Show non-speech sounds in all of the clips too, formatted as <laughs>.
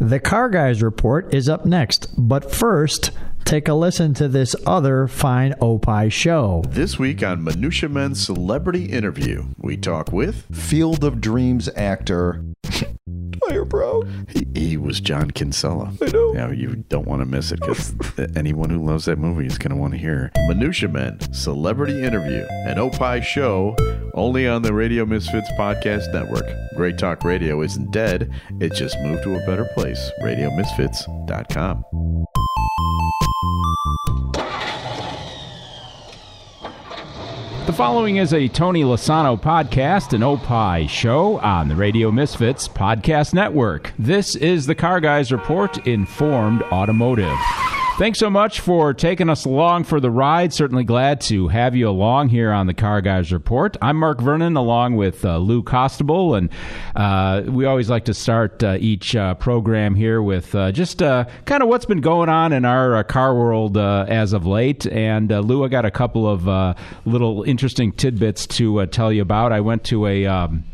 The Car Guys Report is up next, but first, take a listen to this other fine Opie show. This week on Minutia Men's Celebrity Interview, we talk with Field of Dreams actor. <laughs> Fire bro. he, he was John Kinsella. I know. Yeah, you don't want to miss it because <laughs> anyone who loves that movie is going to want to hear Minutia Men Celebrity Interview, an Opie show only on the Radio Misfits Podcast Network. Great Talk Radio isn't dead; it just moved to a better place. RadioMisfits.com. The following is a Tony Lossano podcast, an Opie show on the Radio Misfits Podcast Network. This is the Car Guys Report Informed Automotive. Thanks so much for taking us along for the ride. Certainly glad to have you along here on the Car Guys Report. I'm Mark Vernon along with uh, Lou Costabile, and uh, we always like to start uh, each uh, program here with uh, just uh, kind of what's been going on in our car world as of late. And Lou, I got a couple of little interesting tidbits to tell you about. I went to a. Um,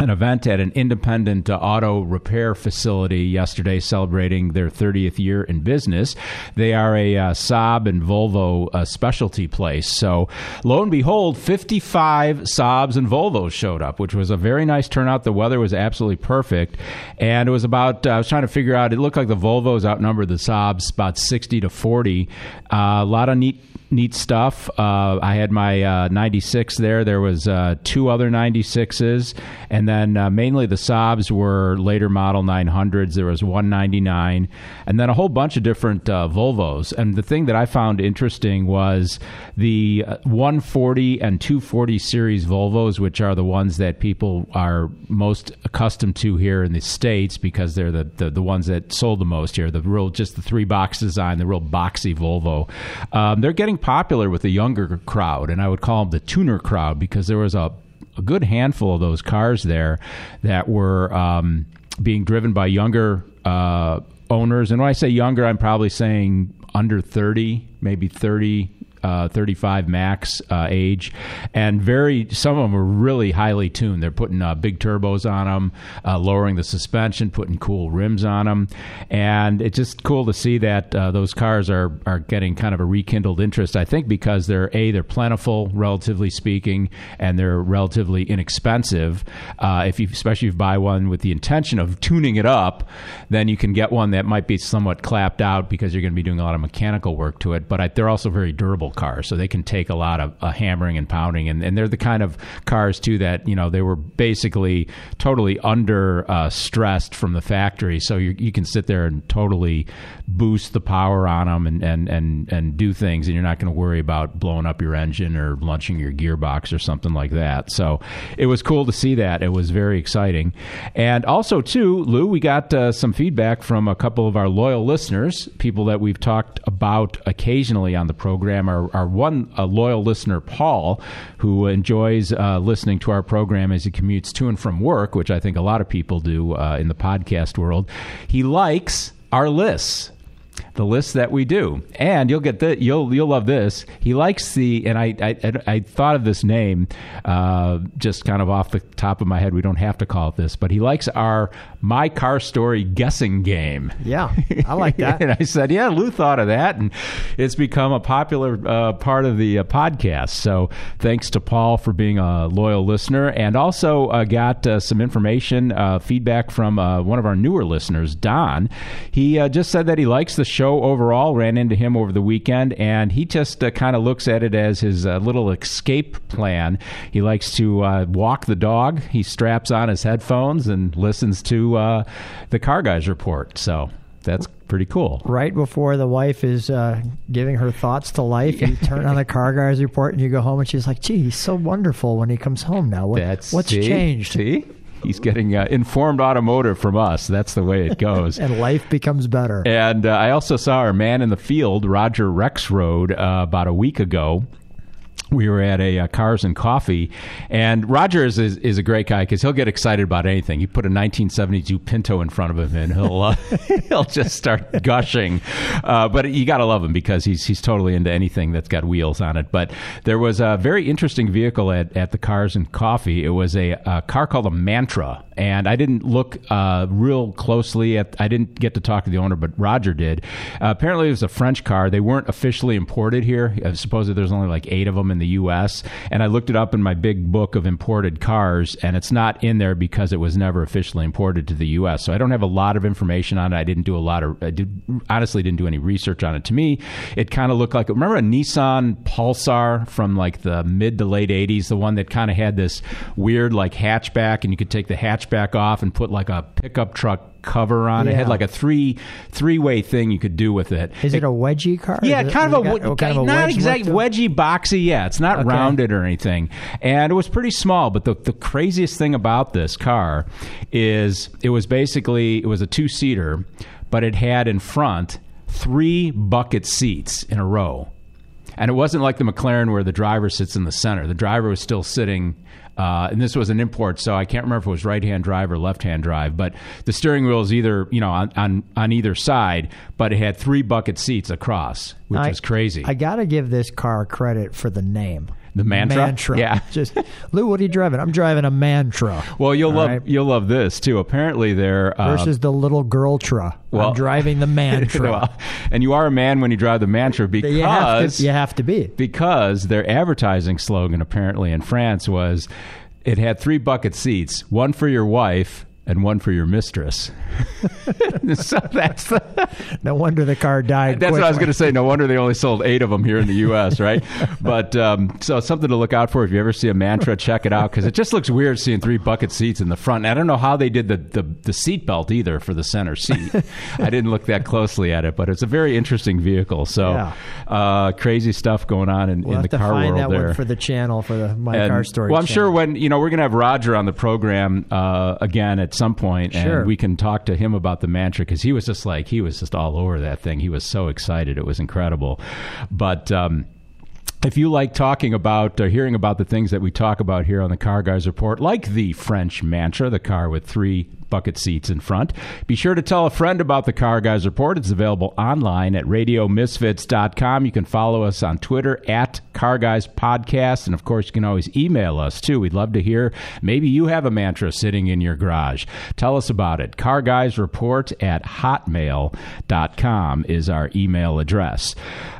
an event at an independent uh, auto repair facility yesterday celebrating their 30th year in business. They are a uh, Saab and Volvo uh, specialty place. So, lo and behold, 55 Saabs and Volvos showed up, which was a very nice turnout. The weather was absolutely perfect. And it was about, uh, I was trying to figure out, it looked like the Volvos outnumbered the Saabs about 60 to 40. Uh, a lot of neat neat stuff. Uh, I had my uh, 96 there. There was uh, two other 96s, and then uh, mainly the Saabs were later model 900s. There was 199, and then a whole bunch of different Volvos. And the thing that I found interesting was the uh, 140 and 240 series Volvos, which are the ones that people are most accustomed to here in the states because they're the, the, the ones that sold the most here. The real just the three box design, the real boxy Volvo. Um, they're getting popular with the younger crowd, and I would call them the tuner crowd because there was a, a good handful of those cars there that were um, being driven by younger uh, owners. And when I say younger, I'm probably saying under 30, maybe 30. Uh, 35 max uh, age, and very some of them are really highly tuned. They're putting uh, big turbos on them, uh, lowering the suspension, putting cool rims on them, and it's just cool to see that uh, those cars are are getting kind of a rekindled interest. I think because they're a they're plentiful, relatively speaking, and they're relatively inexpensive. If you especially if you buy one with the intention of tuning it up, then you can get one that might be somewhat clapped out because you're going to be doing a lot of mechanical work to it. But I, they're also very durable cars, so they can take a lot of uh, hammering and pounding, and, and they're the kind of cars too that you know they were basically totally under uh, stressed from the factory, so you, you can sit there and totally boost the power on them and and and, and do things, and you're not going to worry about blowing up your engine or launching your gearbox or something like that. So it was cool to see that. It was very exciting, and also too, Lou, we got uh, some feedback from a couple of our loyal listeners, people that we've talked about occasionally on the program. Our, one a loyal listener, Paul, who enjoys uh, listening to our program as he commutes to and from work, which I think a lot of people do uh, in the podcast world. He likes our lists the list that we do. And you'll get the you'll you'll love this. He likes the and I I, I thought of this name uh, just kind of off the top of my head. We don't have to call it this, but he likes our my car story guessing game. Yeah, I <laughs> like that. and I said, yeah, Lou thought of that, and it's become a popular uh, part of the uh, podcast. So thanks to Paul for being a loyal listener, and also uh, got uh, some information, uh, feedback from uh, one of our newer listeners, Don. He uh, just said that he likes the show overall. Ran into him over the weekend, and he just uh, kind of looks at it as his uh, little escape plan. He likes to uh, walk the dog. He straps on his headphones and listens to uh, the Car Guys report. So that's pretty cool. Right before the wife is uh, giving her thoughts to life, you <laughs> turn on the Car Guys report and you go home, and she's like, "Gee, he's so wonderful when he comes home now. What, That's what's see? changed?" See, he's getting uh, informed automotive from us. That's the way it goes. <laughs> And life becomes better. And uh, I also saw our man in the field, Roger Rexroad, uh, about a week ago. We were at a uh, Cars and Coffee, and Roger is is, is a great guy because he'll get excited about anything. You put a 1972 Pinto in front of him, and he'll uh, <laughs> he'll just start gushing. Uh, but you got to love him because he's he's totally into anything that's got wheels on it. But there was a very interesting vehicle at, at the Cars and Coffee. It was a, a car called a Mantra, and I didn't look uh, real closely at. I didn't get to talk to the owner, but Roger did. Uh, apparently, it was a French car. They weren't officially imported here. I suppose there's only like eight of them in the U.S. And I looked it up in my big book of imported cars, and it's not in there because it was never officially imported to the U.S. So I don't have a lot of information on it. I didn't do a lot of. I did, honestly didn't do any research on it. To me, it kind of looked like. Remember a Nissan Pulsar from like the mid to late '80s, the one that kind of had this weird like hatchback, and you could take the hatchback off and put like a pickup truck cover on it. It had like a three three way thing you could do with it. Is it a wedgie car? Yeah, it- kind of a, got- kind of a not wedge look exact to it? wedgy boxy. Yeah, it's not Okay. rounded or anything, and it was pretty small. But the the craziest thing about this car is it was basically it was a two seater, but it had in front three bucket seats in a row. And it wasn't like the McLaren where the driver sits in the center. The driver was still sitting, uh, and this was an import, so I can't remember if it was right hand drive or left hand drive. But the steering wheel is either you know on, on on either side, but it had three bucket seats across, which I- is crazy. I got to give this car credit for the name. The Mantra? Mantra. Yeah. <laughs> Just Lou, what are you driving? I'm driving a Mantra. well, you'll All love right. you'll love this too. Apparently, they're uh, versus the little girl tra. well- I'm driving the <laughs> Mantra. well, and you are a man when you drive the Mantra because you have to. You have to be. because their advertising slogan apparently in France was it had three bucket seats, one for your wife and one for your mistress. <laughs> so that's the, No wonder the car died. that's what I was going to say. No wonder they only sold eight of them here in the U.S. Right? but um, so something to look out for if you ever see a Mantra, check it out because it just looks weird seeing three bucket seats in the front. And I don't know how they did the the, the seat belt either for the center seat. I didn't look that closely at it, but it's a very interesting vehicle. So Yeah. uh, crazy stuff going on in, We'll in the car find world that there. one for the channel for the my And- car story. Well, I'm sure when you know we're going to have Roger on the program uh, again at some point, Sure. and we can talk to him about the mantra because he was just like he was just all over that thing. He was so excited; it was incredible. But um, if you like talking about or hearing about the things that we talk about here on the Car Guys Report, like the French mantra, the car with three bucket seats in front, be sure to tell a friend about the Car Guys Report. It's available online at radiomisfits.com. You can follow us on Twitter at Car Guys Podcast. And of course, you can always email us too. We'd love to hear. Maybe you have a mantra sitting in your garage. Tell us about it. Car Guys Report at hotmail.com is our email address.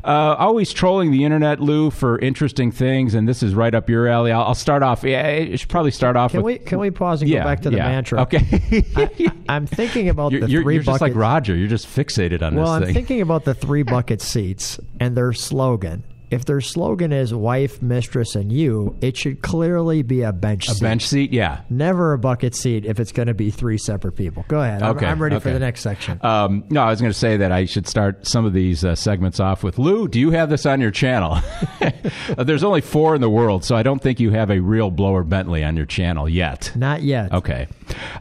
Uh, always trolling the internet, Lou, for interesting things, and this is right up your alley. I'll, I'll start off. Yeah, I should probably start off Can with. we can we pause and yeah, go back to the yeah. mantra? Okay. <laughs> <laughs> I'm thinking about you're the you're, 3 you're just like. Roger. You're just fixated on Well, this I'm thing. thinking about the three bucket seats and their slogan. If their slogan is wife, mistress, and you, it should clearly be a bench a seat. bench seat, yeah. Never a bucket seat if it's going to be three separate people. Go ahead. I'm, Okay, I'm ready for the next section. Um, no, I was going to say that I should start some of these uh, segments off with Lou. Do you have this on your channel? <laughs> Uh, There's only four in the world, so I don't think you have a real blower Bentley on your channel yet. Not yet. Okay.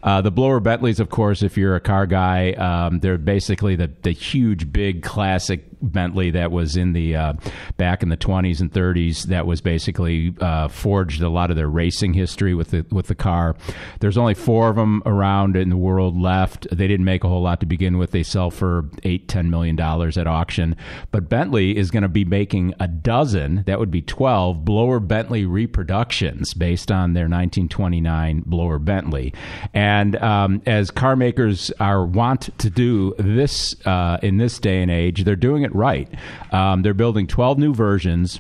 Uh, the blower Bentleys, of course, if you're a car guy, um, they're basically the, the huge, big, classic Bentley that was in the uh, back in the 20s and 30s. That was basically uh, forged a lot of their racing history with the with the car. There's only four of them around in the world left. They didn't make a whole lot to begin with. They sell for eight, ten million dollars at auction. But Bentley is going to be making a dozen. That would be 12 blower Bentley reproductions based on their 1929 blower Bentley. And um, as car makers are wont to do this uh, in this day and age, they're doing it right. Um, they're building 12 new versions.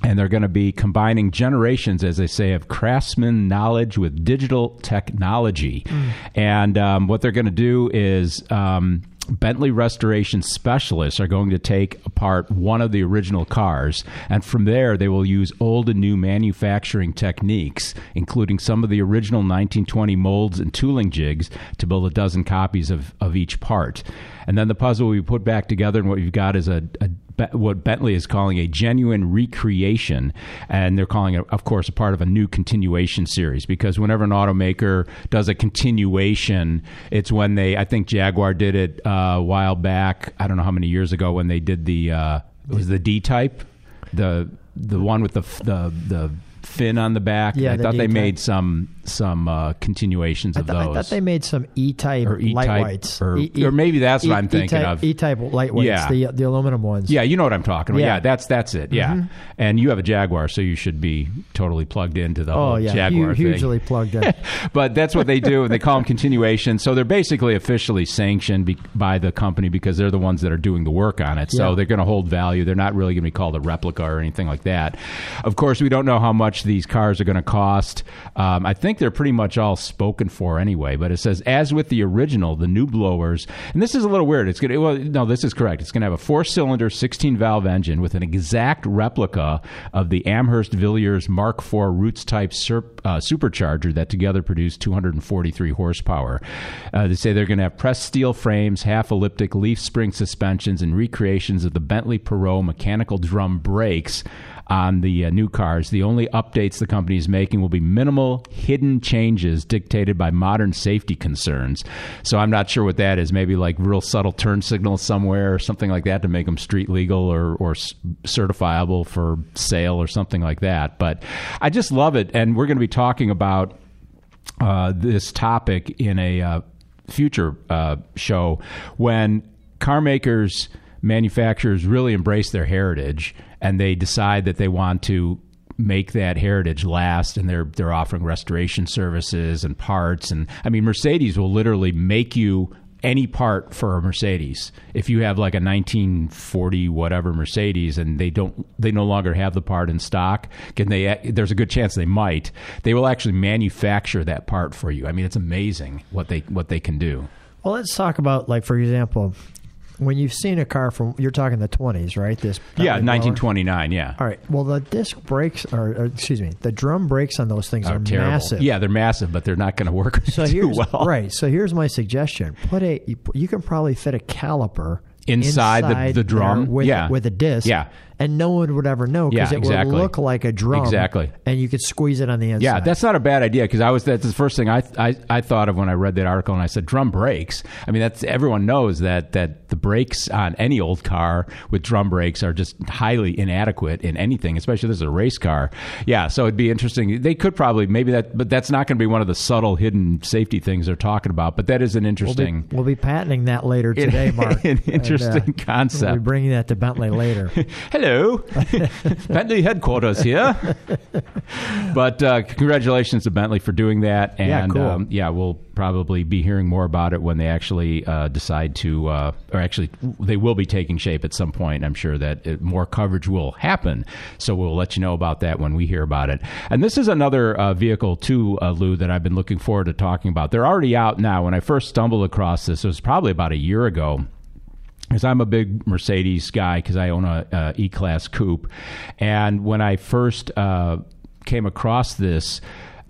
And they're going to be combining generations, as they say, of craftsman knowledge with digital technology. And um, what they're going to do is um, Bentley restoration specialists are going to take apart one of the original cars, and from there they will use old and new manufacturing techniques, including some of the original 1920 molds and tooling jigs, to build a dozen copies of, of each part. And then the puzzle will be put back together, and what you've got is a, a Be- what Bentley is calling a genuine recreation, and they're calling it, of course, a part of a new continuation series. Because whenever an automaker does a continuation, it's when they, I think Jaguar did it uh, a while back. I don't know how many years ago when they did the uh, was the D type, the the one with the the the fin on the back. Yeah, I the thought they D-type. made some some uh, continuations I, of th- I thought they made some E-type Or lightweights, or- E- or maybe that's what I'm thinking E-type, of. E-type lightweights, Yeah. the the aluminum ones. yeah, you know what I'm talking about. Yeah, Yeah. Mm-hmm. that's that's it. Yeah, and you have a Jaguar, so you should be totally plugged into the Oh whole yeah, Jaguar thing. hugely plugged in. <laughs> but that's what they do. And they call them continuations. So they're basically officially sanctioned be- by the company because they're the ones that are doing the work on it. So Yeah. they're going to hold value. They're not really going to be called a replica or anything like that. Of course, we don't know how much these cars are going to cost. Um, I think they're pretty much all spoken for anyway. But it says, as with the original, the new blowers, and this is a little weird. It's going to, well, no, this is correct. It's going to have a four cylinder, 16 valve engine with an exact replica of the Amherst Villiers Mark IV Roots type sur- uh, supercharger that together produce 243 horsepower. Uh, they say they're going to have pressed steel frames, half elliptic leaf spring suspensions, and recreations of the Bentley Perrot mechanical drum brakes on the uh, new cars. The only updates the company is making will be minimal hidden changes dictated by modern safety concerns. So I'm not sure what that is. Maybe like real subtle turn signals somewhere or something like that to make them street legal or, or certifiable for sale or something like that. But I just love it. And we're going to be talking about uh, this topic in a uh, future uh, show when car makers, manufacturers really embrace their heritage and they decide that they want to make that heritage last and they're they're offering restoration services and parts and I mean Mercedes will literally make you any part for a Mercedes. If you have like a 1940 whatever Mercedes and they don't they no longer have the part in stock, can they there's a good chance they might. They will actually manufacture that part for you. I mean it's amazing what they what they can do. Well, let's talk about like for example, when you've seen a car from you're talking the 20s, right? This Yeah, 1929, yeah. All right. Well, the disc brakes, or, or excuse me, the drum brakes on those things are, Are terrible. massive. Yeah, they're massive, but they're not going to work <laughs> So too well. right. So here's my suggestion: put a you, you can probably fit a caliper Inside the- the drum? with, Yeah. with a disc. Yeah. And no one would ever know because Yeah, it exactly. would look like a drum. Exactly. and you could squeeze it on the inside. Yeah, that's not a bad idea because I was that's the first thing I, I I thought of when I read that article and I said drum brakes. I mean that's everyone knows that that the brakes on any old car with drum brakes are just highly inadequate in anything, especially if this is a race car. Yeah, so it'd be interesting. They could probably maybe that, but that's not going to be one of the subtle hidden safety things they're talking about. But that is an We'll be, interesting. we'll be patenting that later today, <laughs> Mark. an And, uh, interesting We'll be bringing that to Bentley later. <laughs> Hello, <laughs> Bentley headquarters here. but uh, congratulations to Bentley for doing that, Yeah, and cool. um, yeah, we'll probably be hearing more about it when they actually uh, decide to, uh, or actually, they will be taking shape at some point. I'm sure that it, more coverage will happen, so we'll let you know about that when we hear about it. And this is another uh, vehicle too, uh, Lou, that I've been looking forward to talking about. They're already out now. When I first stumbled across this, it was probably about a year ago because I'm a big Mercedes guy because I own a, a E-Class coupe, and when I first uh, came across this.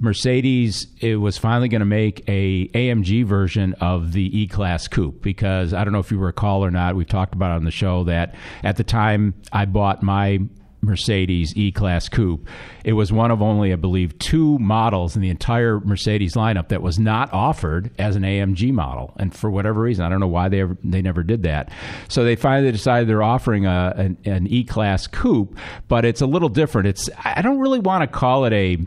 Mercedes it was finally going to make a AMG version of the E-Class coupe because I don't know if you recall or not we've talked about it on the show that at the time I bought my Mercedes E-Class coupe. It was one of only I believe two models in the entire Mercedes lineup that was not offered as an AMG model. And for whatever reason I don't know why they ever, they never did that. So they finally decided they're offering a, an, an E-Class coupe but it's a little different. It's I don't really want to call it a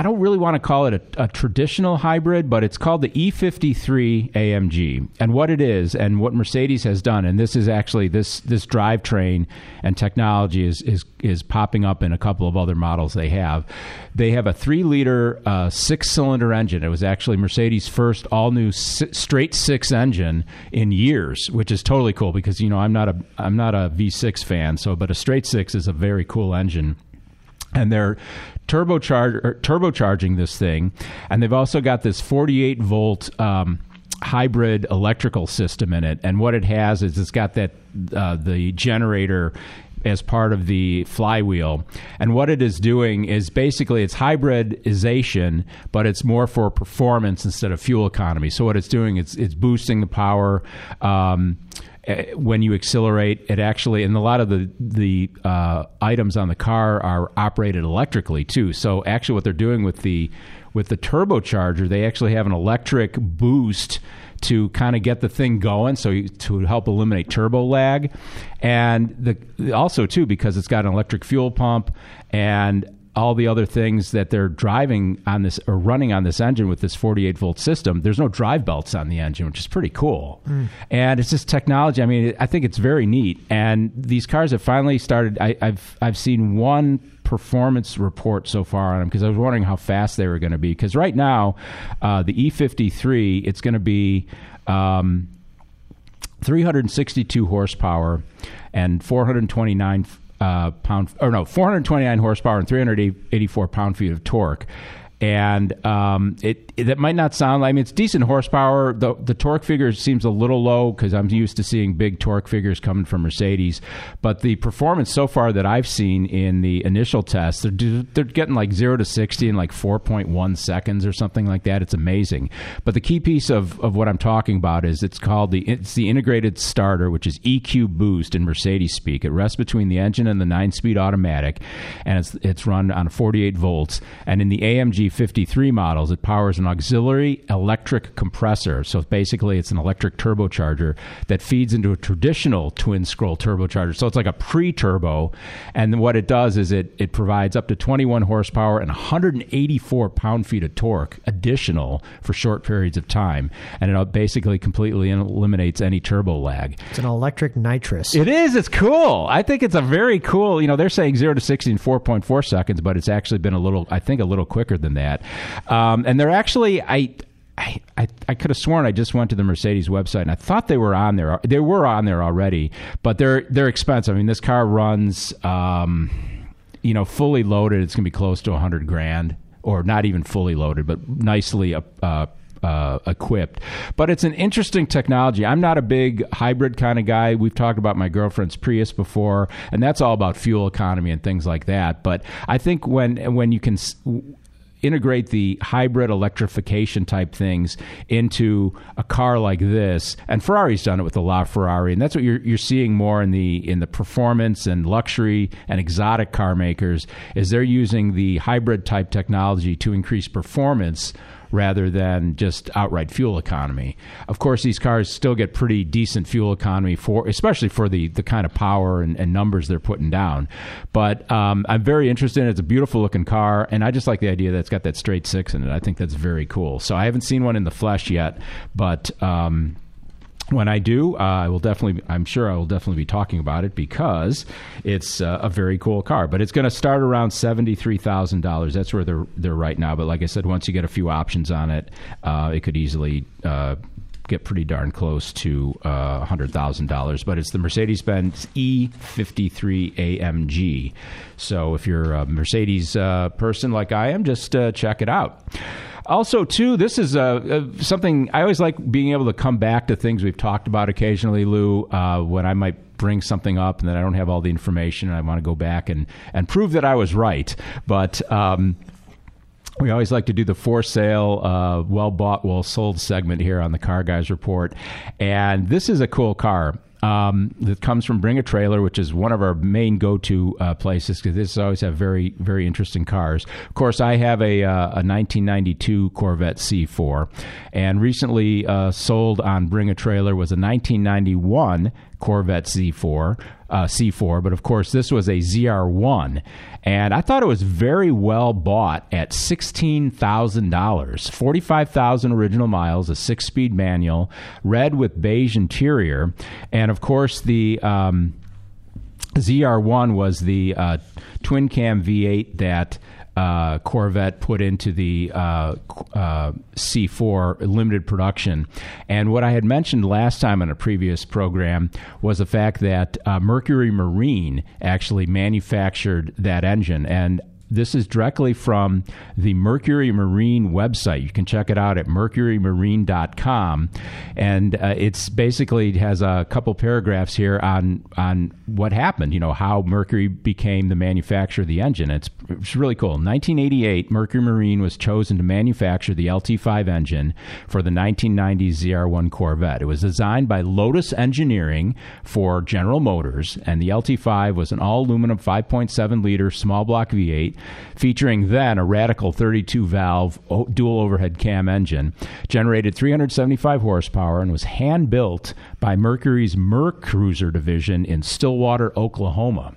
I don't really want to call it a, a traditional hybrid, but it's called the E53 AMG. And what it is, and what Mercedes has done, and this is actually this this drivetrain and technology is is is popping up in a couple of other models they have. They have a three liter uh, six cylinder engine. It was actually Mercedes' first all new si- straight six engine in years, which is totally cool because you know I'm not a I'm not a V6 fan, so but a straight six is a very cool engine and they're turbocharge er, turbocharging this thing, and they've also got this 48 volt. Um, hybrid electrical system in it and what it has is it's got that uh, the generator as part of the flywheel and what it is doing is basically it's hybridization but it's more for performance instead of fuel economy so what it's doing is it's boosting the power um, when you accelerate, it actually, and a lot of the the uh, items on the car are operated electrically too. So actually, what they're doing with the with the turbocharger, they actually have an electric boost to kind of get the thing going, so you, to help eliminate turbo lag, and the also too because it's got an electric fuel pump and all the other things that they're driving on this or running on this engine with this 48 volt system, there's no drive belts on the engine, which is pretty cool. And it's just technology. I mean, I think it's very neat. And these cars have finally started. I, I've I've seen one performance report so far on them because I was wondering how fast they were going to be. Because right now, uh, the E53, it's going to be. Um, 362 horsepower and 429 uh, pound or no 429 horsepower and 384 pound feet of torque and um, it, it that might not sound. I mean, it's decent horsepower. The the torque figure seems a little low because I'm used to seeing big torque figures coming from Mercedes. But the performance so far that I've seen in the initial tests, they're they're getting like zero to sixty in like 4.1 seconds or something like that. It's amazing. But the key piece of, of what I'm talking about is it's called the it's the integrated starter, which is EQ Boost in Mercedes speak. It rests between the engine and the nine speed automatic, and it's it's run on 48 volts. And in the AMG 53 models, it powers an auxiliary electric compressor. So basically, it's an electric turbocharger that feeds into a traditional twin scroll turbocharger. So it's like a pre turbo. And what it does is it, it provides up to 21 horsepower and 184 pound feet of torque additional for short periods of time. And it uh, basically completely eliminates any turbo lag. It's an electric nitrous. It is. It's cool. I think it's a very cool. You know, they're saying zero to sixty in four point four seconds, but it's actually been a little. I think a little quicker than that. Um, and they're actually. I I, I, could have sworn I just went to the Mercedes website and I thought they were on there. They were on there already, but they're they're expensive. I mean, this car runs, um, you know, fully loaded. It's going to be close to a hundred grand, or not even fully loaded, but nicely uh, uh, equipped. But it's an interesting technology. I'm not a big hybrid kind of guy. We've talked about my girlfriend's Prius before, and that's all about fuel economy and things like that. But I think when when you can integrate the hybrid electrification type things into a car like this. And Ferrari's done it with the LaFerrari, and that's what you're you're seeing more in the in the performance and luxury and exotic car makers is they're using the hybrid type technology to increase performance rather than just outright fuel economy. Of course, these cars still get pretty decent fuel economy for, especially for the the kind of power and, and numbers they're putting down. But um, I'm very interested. in. It's a beautiful looking car, and I just like the idea that it's got that straight six in it. I think that's very cool. So I haven't seen one in the flesh yet, but. Um, when I do, uh, I will definitely. I'm sure I will definitely be talking about it because it's uh, a very cool car. But it's going to start around seventy three thousand dollars. That's where they're they're right now. But like I said, once you get a few options on it, uh, it could easily. Uh, get pretty darn close to uh, $100,000. But it's the Mercedes Benz E53 AMG. So if you're a Mercedes uh, person like I am, just check it out also too this is uh, uh, something i always like being able to come back to things we've talked about occasionally lou uh, when i might bring something up and then i don't have all the information and i want to go back and, and prove that i was right but um, we always like to do the for sale, uh, well bought, well sold segment here on the Car Guys Report. And this is a cool car um, that comes from Bring a Trailer, which is one of our main go-to uh, places because this always have very very interesting cars. Of course, I have a, uh, a 1992 Corvette C4, and recently uh, sold on Bring a Trailer was a 1991 Corvette Z4 uh, C4, but of course this was a ZR1, and I thought it was very well bought at sixteen thousand dollars, forty five thousand original miles, a six speed manual, red with beige interior, and of course the. Um, ZR1 was the uh, twin cam V8 that uh, Corvette put into the uh, uh, C4 limited production. And what I had mentioned last time on a previous program was the fact that uh, Mercury Marine actually manufactured that engine. And this is directly from the Mercury Marine website. You can check it out at mercurymarine.com. And uh, it's basically has a couple paragraphs here on on what happened, you know, how Mercury became the manufacturer of the engine. It's, it's really cool. In 1988, Mercury Marine was chosen to manufacture the LT5 engine for the 1990 ZR1 Corvette. It was designed by Lotus Engineering for General Motors, and the LT5 was an all aluminum 5.7 liter small block V8 featuring then a radical 32 valve dual overhead cam engine, generated 375 horsepower, and was hand built by Mercury's Mercruiser division in Stillwater, Oklahoma.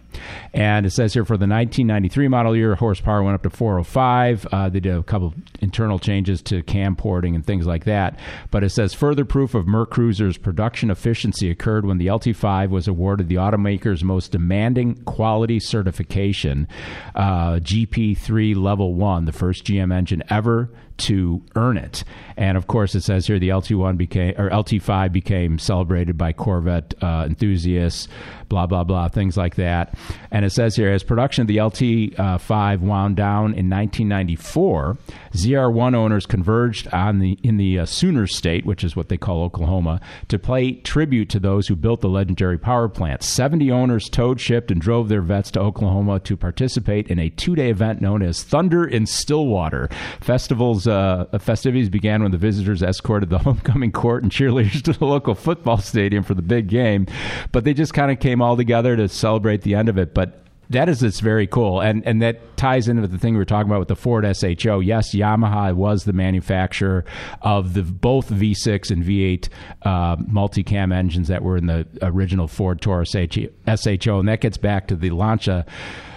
And it says here for the 1993 model year, horsepower went up to 405. Uh, they did a couple internal changes to cam porting and things like that. But it says further proof of Mercruiser's production efficiency occurred when the LT5 was awarded the automaker's most demanding quality certification, uh, GP3 Level 1, the first GM engine ever to earn it. And of course, it says here the LT1 became or LT5 became celebrated by Corvette uh, enthusiasts, blah blah blah, things like that. And it says here as production of the LT5 wound down in 1994, ZR1 owners converged on the in the uh, Sooner State, which is what they call Oklahoma, to pay tribute to those who built the legendary power plant. 70 owners towed, shipped, and drove their vets to Oklahoma to participate in a two-day event known as Thunder in Stillwater. Festivals uh, festivities began when the visitors escorted the <laughs> homecoming court and cheerleaders to the local football stadium for the big game. But they just kind of came all together to celebrate the end of it. But that is it's very cool and and that ties into the thing we were talking about with the Ford SHO yes Yamaha was the manufacturer of the both V6 and V8 uh, multicam engines that were in the original Ford Taurus SHO and that gets back to the Lancia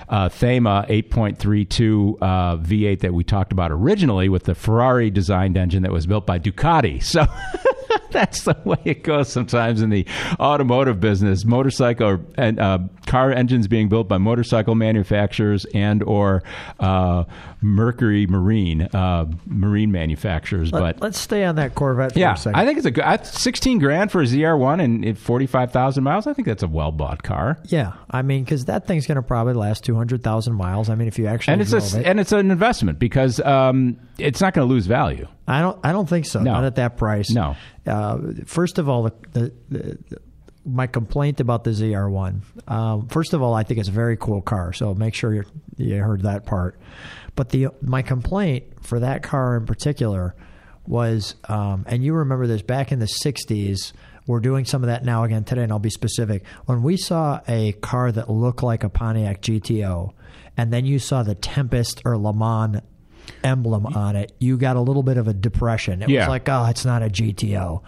uh, Thema 8.32 uh, V8 that we talked about originally with the Ferrari designed engine that was built by Ducati. So <laughs> <laughs> that's the way it goes sometimes in the automotive business. Motorcycle and uh, car engines being built by motorcycle manufacturers and or uh, Mercury Marine uh, marine manufacturers. Let, but let's stay on that Corvette. For yeah, a second. I think it's a good. Sixteen grand for a ZR1 and, and forty five thousand miles. I think that's a well bought car. Yeah, I mean, because that thing's going to probably last two hundred thousand miles. I mean, if you actually and it's a, it. and it's an investment because um, it's not going to lose value. I don't. I don't think so. No. Not at that price. No. Uh, first of all, the, the, the, my complaint about the ZR1. Um, first of all, I think it's a very cool car. So make sure you you heard that part. But the my complaint for that car in particular was, um, and you remember this back in the '60s. We're doing some of that now again today, and I'll be specific. When we saw a car that looked like a Pontiac GTO, and then you saw the Tempest or Le Mans emblem on it, you got a little bit of a depression. It Yeah. was like, oh, it's not a GTO.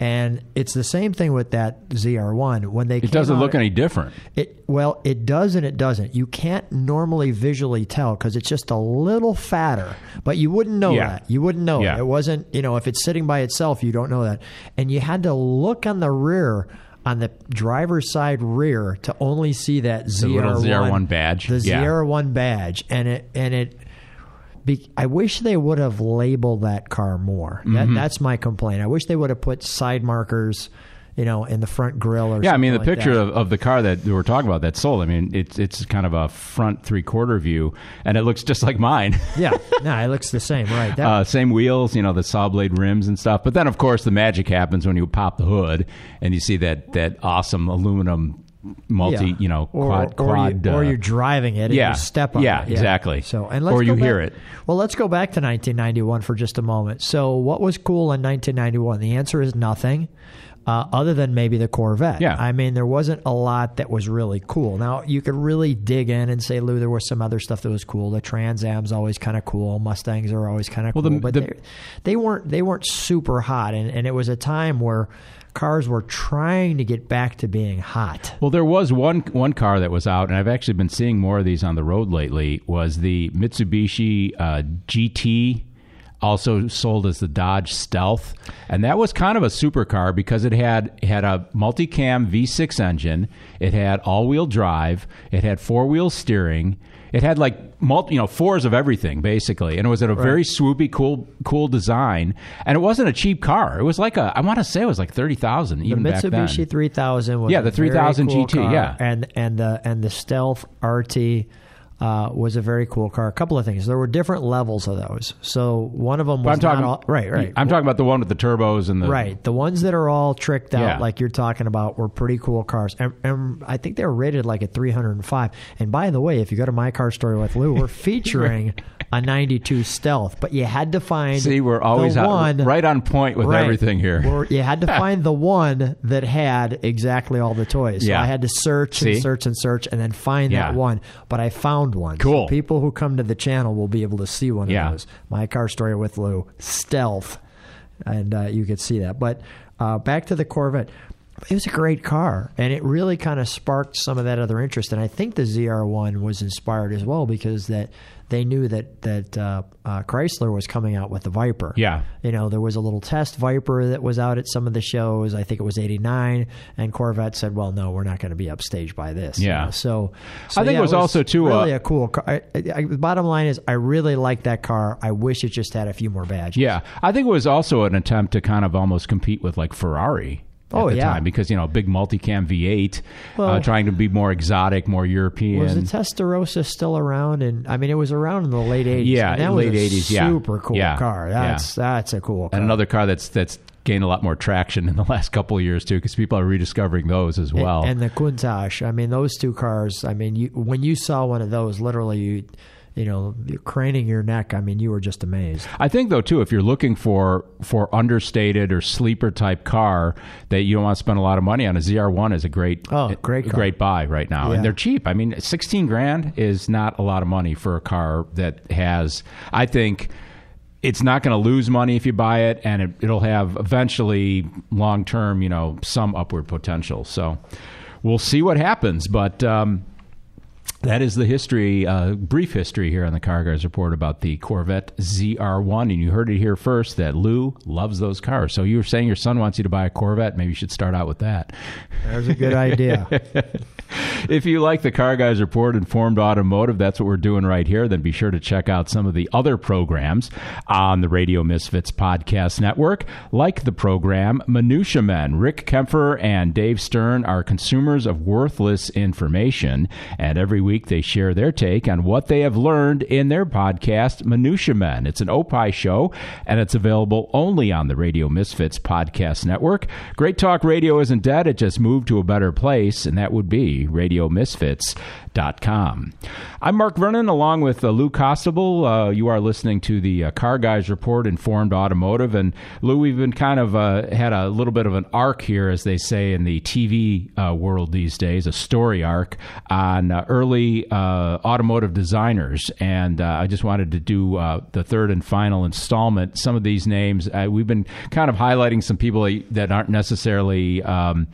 And it's the same thing with that ZR1. When they It doesn't look any different. it well, it does and it doesn't. You can't normally visually tell because it's just a little fatter, but you wouldn't know Yeah. that. You wouldn't know Yeah. it. It wasn't. You know, if it's sitting by itself, you don't know that. And you had to look on the rear. On the driver's side rear to only see that ZR1 little ZR1 badge. the Yeah. ZR1 badge, and it and it. Be, I wish they would have labeled that car more. That, Mm-hmm. that's my complaint. I wish they would have put side markers, you know, in the front grill or Yeah, I mean the like picture of, of the car that we were talking about that sold. I mean it's it's kind of a front three quarter view, and it looks just like mine. <laughs> yeah, no, it looks the same, right? That, Uh, same wheels, you know, the saw blade rims and stuff. But then, of course, the magic happens when you pop the hood and you see that that awesome aluminum multi, yeah. you know, or, quad or, quad. you, or uh, you're driving it and yeah. you step on Yeah, it. exactly. So and let's Or you go hear it. Well, let's go back to 1991 for just a moment. So, what was cool in 1991? The answer is nothing. Uh, other than maybe the Corvette. Yeah. I mean, there wasn't a lot that was really cool. Now, you could really dig in and say, Lou, there was some other stuff that was cool. The Trans Am's always kind of cool. Mustangs are always kind of Well, cool. the- but the- they, they weren't they weren't super hot. And, and it was a time where cars were trying to get back to being hot. Well, there was one one car that was out, and I've actually been seeing more of these on the road lately. Was the Mitsubishi uh, GT, also sold as the Dodge Stealth, and that was kind of a supercar because it had had a multicam V6 engine, it had all wheel drive, it had four wheel steering. It had like multi, you know, fours of everything basically, and it was at a very swoopy, cool, cool design. And it wasn't a cheap car. It was like a, I want to say it was like thirty thousand The even back then. Mitsubishi 3000 was Yeah, the 3000 cool GT, car. yeah. and and the and the Stealth RT uh, was a very cool car. A couple of things. There were different levels of those. So one of them was I'm talking all, right, right. I'm talking about the one with the turbos and the Right, the ones that are all tricked out, Yeah. like you're talking about, were pretty cool cars, and, and I think they were rated like at 305. And by the way, if you go to my car story with Lou, we're <laughs> featuring a 92 Stealth, but you had to find See, we're always the one right on point with Right. everything here. You had to <laughs> find the one that had exactly all the toys. So Yeah. I had to search and search and search and then find Yeah. that one. But I found found one. Cool. So people who come to the channel will be able to see one Yeah. of those. My car story with Lou Stealth, and uh, you could see that. But uh, back to the Corvette. It was a great car, and it really kind of sparked some of that other interest. And I think the ZR1 was inspired as well because that they knew that that uh, uh, Chrysler was coming out with the Viper. Yeah. you know there was a little test Viper that was out at some of the shows. I think it was '89, and Corvette said, "Well, no, we're not going to be upstaged by this." you Yeah. know. so, so I think yeah, it was also, too, uh, really a cool car. I, I, the bottom line is, I really like that car. I wish it just had a few more badges. Yeah, I think it was also an attempt to kind of almost compete with like Ferrari. At Oh, the yeah. time because you know big multicam V8, uh, trying to be more exotic, more European. Was the Testarossa still around? And I mean, it was around in the late '80s. Yeah, that late a 80s, yeah. Super cool Yeah, car. yeah. That's that's a cool car. and another car that's that's gained a lot more traction in the <laughs> last couple of years too, because people are rediscovering those as well. And, and the Countach. I mean, those two cars. I mean, you, when you saw one of those, literally, you you know, craning your neck. I mean, you were just amazed. I think though too, if you're looking for for understated or sleeper type car that you don't want to spend a lot of money on, a ZR1 is a great Oh, great car. great buy right now, Yeah. and they're cheap. I mean, sixteen grand is not a lot of money for a car that has. I think. It's not going to lose money if you buy it, and it, it'll have eventually long term, you know, some upward potential. So we'll see what happens. But um, that is the history, uh, brief history here on the Car Guys Report about the Corvette ZR1. And you heard it here first that Lou loves those cars. So you were saying your son wants you to buy a Corvette. Maybe you should start out with that. There's a good idea. <laughs> <laughs> If you like the Car Guys Report Informed Automotive, that's what we're doing right here, then be sure to check out some of the other programs on the Radio Misfits Podcast Network, like the program Minutia Men. Rick Kaempfer and Dave Stern are consumers of worthless information, and every week they share their take on what they have learned in their podcast, Minutia Men. It's an Opie show, and it's available only on the Radio Misfits Podcast Network. Great Talk Radio isn't dead, it just moved to a better place, and that would be RadioMisfits.com. I'm Mark Vernon, along with uh, Lou Costabile. Uh, you are listening to the uh, Car Guys Report Informed Automotive. And Lou, we've been kind of uh, had a little bit of an arc here, as they say in the TV uh, world these days, a story arc on uh, early automotive designers. And I just wanted to do the third and final installment. Some of these names, we've been kind of highlighting some people that aren't necessarily um,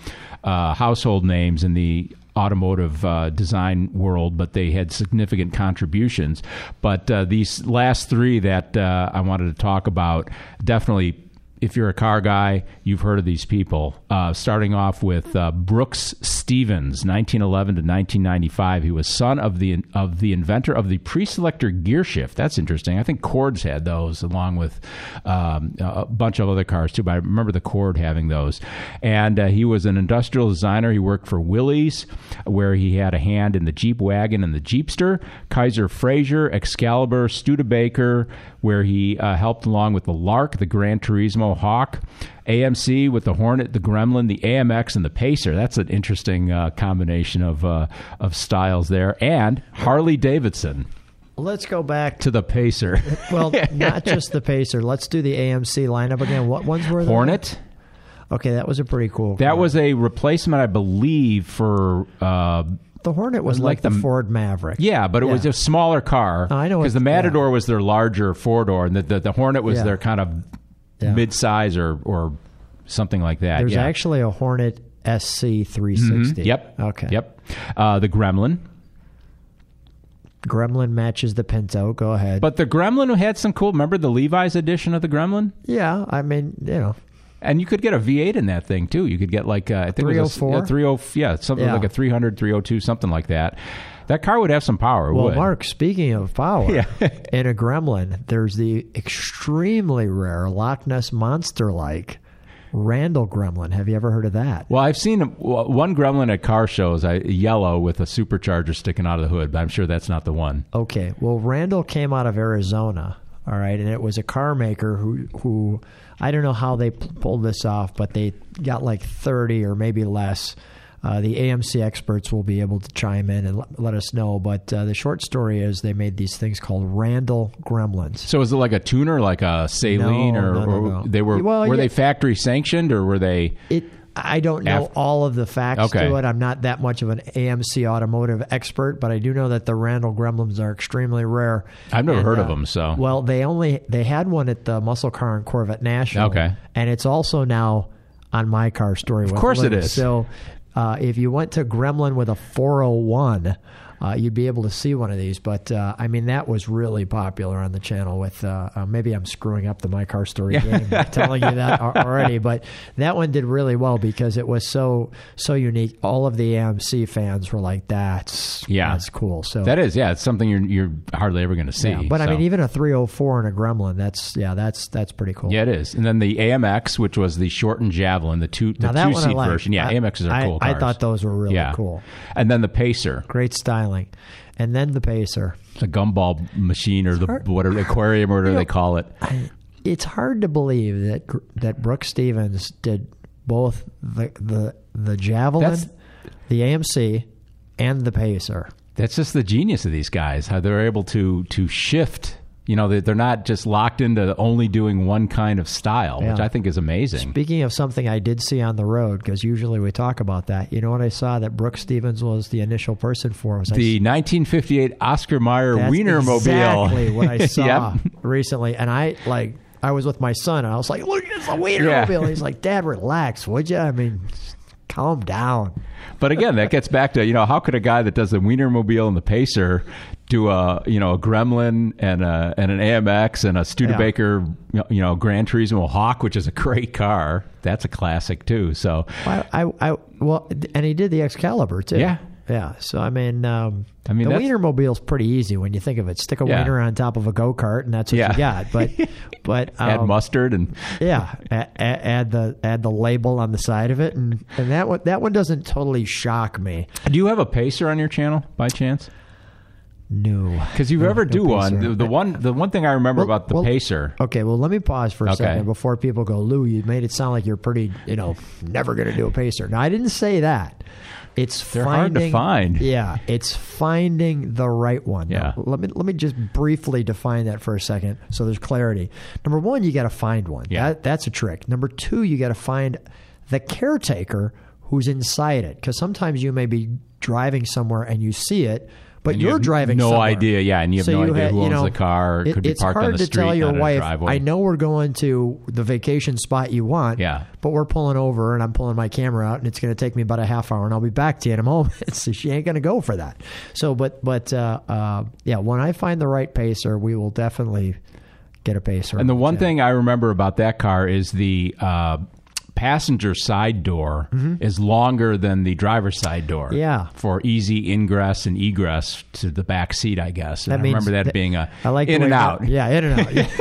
household names in the automotive uh, design world, but they had significant contributions. But uh, these last three that uh, I wanted to talk about definitely. If you're a car guy, you've heard of these people. Uh, starting off with uh, Brooks Stevens, 1911 to 1995. He was son of the of the inventor of the pre-selector gear shift. That's interesting. I think Cords had those, along with um, a bunch of other cars too. But I remember the Cord having those. And uh, he was an industrial designer. He worked for Willys, where he had a hand in the Jeep wagon and the Jeepster. Kaiser Frazer, Excalibur, Studebaker, where he uh, helped along with the Lark, the Gran Turismo Hawk. AMC with the Hornet, the Gremlin, the AMX, and the Pacer. That's an interesting uh, combination of uh, of styles there. And Harley Davidson Let's go back to the Pacer. <laughs> well, not just the Pacer. Let's do the AMC lineup again. What ones were the Hornet. Okay, that was a pretty cool. That car. was a replacement, I believe, for uh, the Hornet was like like, the, the- Ford Maverick. yeah, but it was a smaller car. Oh, I know because the Matador was their larger four door, and the, the the Hornet was Yeah. their kind of Yeah. mid-size or or something like that. There's yeah. actually a Hornet SC 360. Mhm. Yep. Okay. Yep. Uh, the Gremlin. Gremlin matches the Pinto. Go ahead. But the Gremlin had some cool. Remember the Levi's edition of the Gremlin? yeah, I mean, you know, And you could get a V8 in that thing too. You could get like uh, I think it was a, 304? a 30 yeah, something Yeah. like a 300, 302, something like that. That car would have some power. Well, would. Mark, speaking of power, <laughs> Yeah. in a Gremlin, there's the extremely rare Loch Ness monster like Randall Gremlin. Have you ever heard of that? Well, I've seen one Gremlin at car shows, yellow with a supercharger sticking out of the hood, but I'm sure that's not the one. Okay. Well, Randall came out of Arizona. All right, and it was a car maker who who I don't know how they pulled this off, but they got like thirty or maybe less. Uh, the AMC experts will be able to chime in and let, let us know. But uh, the short story is they made these things called Randall Gremlins. So is it like a tuner, like a Saleen, No, or, no, no, or they were Well, were yeah. they factory sanctioned or were they? It I don't know Af- all of the facts Okay. to it. I'm not that much of an AMC automotive expert, but I do know that the Randall Gremlins are extremely rare. I've never And, heard of uh, them, so Well, they only they had one at the Muscle Car and Corvette National. Okay. and it's also now on my car story. Of course it is. So, uh, if you went to Gremlin with a 401. Uh, you'd be able to see one of these, but uh, I mean that was really popular on the channel. With uh, uh, maybe I'm screwing up the my car story game, by telling you that already, but that one did really well because it was so so unique. All of the AMC fans were like, "That's Yeah. that's cool." So that is yeah, it's something you're you're hardly ever going to see. yeah, but I mean, even a 304 and a Gremlin, that's yeah, that's that's pretty cool. Yeah, it is. And then the AMX, which was the shortened Javelin, the two the two seat version. Yeah, I- AMXs are I, cool I thought those were really yeah. cool. And then the Pacer, Great And then the Pacer. the gumball machine or the hard- whatever the aquarium or whatever they call it. I, it's hard to believe that that Brooks Stevens did both the the the Javelin, That's- the AMC, and the Pacer. That's just the genius of these guys, how they're able to to shift. You know, they- they're not just locked into only doing one kind of style, which I think is amazing. Speaking of something I did see on the road, because usually we talk about that. You know what I saw that Brooks Stevens was the initial person for? Was The 1958 Oscar Mayer That's Wienermobile. exactly what I <laughs> saw Yep. recently, and I like. I was with my son, and I was like, "Look, it's a Wienermobile." Yeah. He's like, "Dad, relax, would you?" I mean, calm down. But again, that gets back to you know how could a guy that does the Wienermobile and the Pacer do a you know a Gremlin and a and an AMX and a Studebaker you know Gran Turismo Hawk, which is a great car. That's a classic too. So I, I, I, well, and he did the Excalibur too. Yeah. yeah. So I mean, um, I mean, the Wienermobile's pretty easy when you think of it. Stick a Yeah. wiener on top of a go kart, and that's what Yeah. you got. But, <laughs> but add um, mustard and Yeah, add, add the add the label on the side of it, and and that one that one doesn't totally shock me. do you have a Pacer on your channel by chance? No, Because you No, ever no do one, the, the one the one thing I remember Well- about the well, Pacer. Okay, well, let me pause for a Okay. second before people go, Lou, you made it sound like you're pretty, you know, never going to do a pacer. Now, I didn't say that. It's They're hard to find. Yeah, it's finding the right one. Yeah. Now, let me let me just briefly define that for a second, so there's clarity. Number one, you got to find one. Yeah. That, that's a trick. Number two, you got to find the caretaker who's inside it, because sometimes you may be driving somewhere and you see it. But And you you're have driving no somewhere. idea, yeah, and you have So no idea had- who owns know, the car. It could be it's parked on hard the to street, tell your not in a wife. I know we're going to the vacation spot you want, Yeah. but we're pulling over and I'm pulling my camera out and it's going to take me about a half hour and I'll be back to you in a moment. <laughs> so she ain't going to go for that. So, but, but, uh, uh, yeah, when I find the right pacer, we will definitely get a pacer. And the one thing I remember about that car is the uh, passenger side door is longer than the driver's side door. Mm-hmm. Yeah. For easy ingress and egress to the back seat, I guess. And That I remember that, that- being a I like in and out. Yeah, in and out. Yeah. <laughs>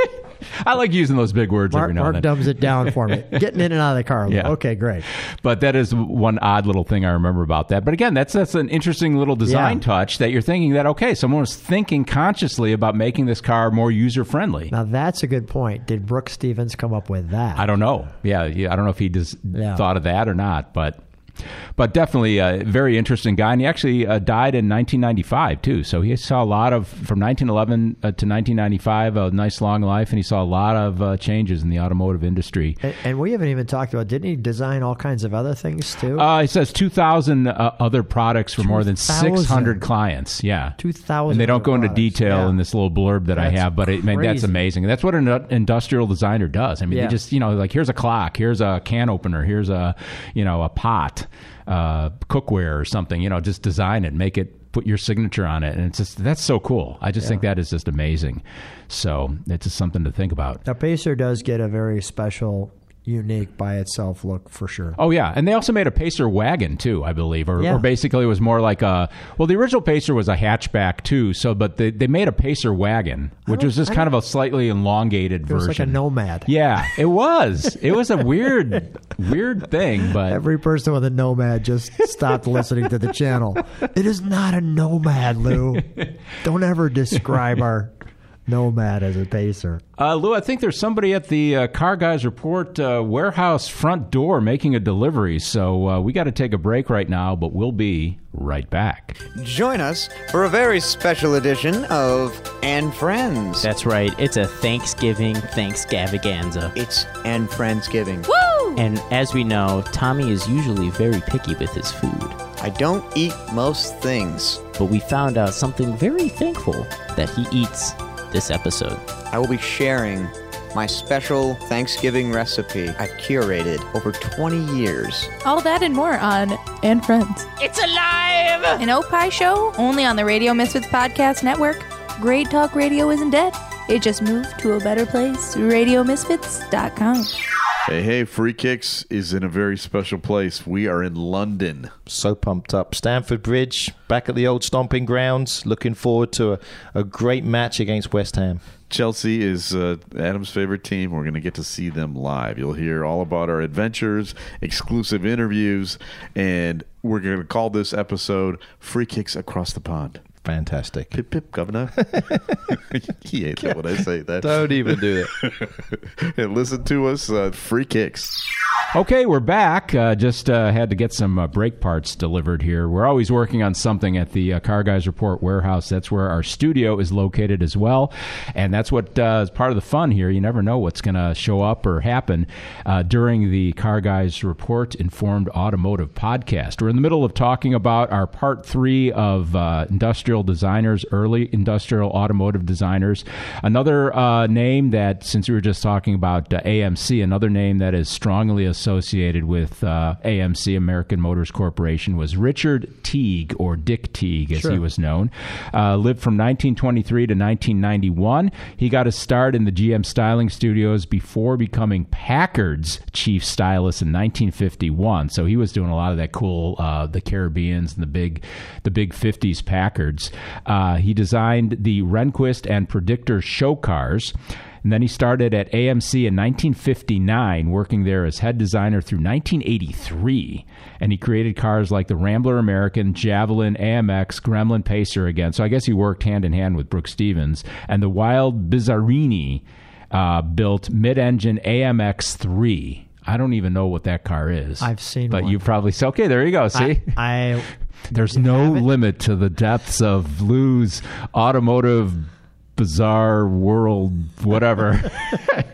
I like using those big words Mark, every now Mark and then. dumbs it down for me. <laughs> Getting in and out of the car. Yeah. Okay, great. But that is one odd little thing I remember about that. But again, that's that's an interesting little design Yeah. touch that you're thinking that okay, someone was thinking consciously about making this car more user friendly. Now that's a good point. Did Brooks Stevens come up with that? I don't know. Yeah, yeah I don't know if he just Yeah. thought of that or not, but but definitely a very interesting guy. And he actually uh, died in 1995 too. So he saw a lot of from 1911 uh, to 1995, a nice long life, and he saw a lot of uh, changes in the automotive industry. And, and we haven't even talked about. Didn't he design all kinds of other things too? Uh, it says 2,000 uh, other products for more than 600 clients. Yeah. 2,000 And they don't go into products. detail Yeah. in this little blurb that I have, but it, man, that's crazy. amazing. That's what an industrial designer does. I mean, Yeah. they just, you know, like here's a clock, here's a can opener, here's a, you know, a pot, uh, cookware or something, you know, just design it, make it, put your signature on it. And it's just, that's so cool. I just think that is just amazing. So it's just something to think about. Now Pacer does get a very special, unique by itself look for sure. Oh yeah, and they also made a Pacer wagon too, I believe, or, Yeah. or basically it was more like a. Well, the original Pacer was a hatchback too, so but they, they made a Pacer wagon, which was just I kind of a slightly elongated It version. was like a nomad. Yeah, it was. <laughs> It was a weird, weird thing, but Every person with a nomad just stopped <laughs> listening to the channel. It is not a nomad, Lou. <laughs> Don't ever describe our nomad as a pacer. uh, Lou, I think there's somebody at the uh, Car Guys Report uh, warehouse front door making a delivery. So uh, we got to take a break right now, but we'll be right back. Join us for a very special edition of And Friends. That's right. It's a Thanksgiving Thanksgavaganza. It's And Friendsgiving. Woo! And as we know, Tommy is usually very picky with his food. I don't eat most things. But we found out something very thankful that he eats this episode. I will be sharing my special Thanksgiving recipe I've curated over 20 years. All that and more on And Friends. It's alive! An Opie show only on the Radio Misfits Podcast Network. Great Talk Radio isn't dead. It just moved to a better place. RadioMisfits.com. Hey, hey, Free Kicks is in a very special place. We are in London. So pumped up. Stamford Bridge, back at the old stomping grounds. Looking forward to a, a great match against West Ham. Chelsea is uh, Adam's favorite team. We're going to get to see them live. You'll hear all about our adventures, exclusive interviews, and we're going to call this episode Free Kicks Across the Pond. Fantastic. Pip, pip, governor. <laughs> <laughs> he it when I say that. Don't even do it. <laughs> and listen to us, uh, Free Kicks. Okay, we're back. Uh, just uh, had to get some uh, brake parts delivered here. We're always working on something at the uh, Car Guys Report warehouse. That's where our studio is located as well, and that's what uh, is part of the fun here. You never know what's going to show up or happen uh, during the Car Guys Report Informed Automotive podcast. We're in the middle of talking about our part three of industrial designers, early industrial automotive designers. Another name that, since we were just talking about AMC, another name that is strongly associated with uh, AMC, American Motors Corporation, was Richard Teague, or Dick Teague, as Sure. he was known. Uh, lived from 1923 to 1991. He got his start in the GM styling studios before becoming Packard's chief stylist in 1951. So he was doing a lot of that cool, uh, the Caribbeans and the big, the big 50s Packards. Uh, he designed the Request and Predictor show cars. And then he started at AMC in 1959, working there as head designer through 1983. And he created cars like the Rambler American, Javelin, AMX, Gremlin Pacer again. So I guess he worked hand in hand with Brooks Stevens. And the Wild Bizzarrini uh, built mid engine AMX 3. I don't even know what that car is. I've seen But one. you probably say, okay, there you go. See? I, I <laughs> There's no limit to the depths of Lou's automotive bizarre world, whatever.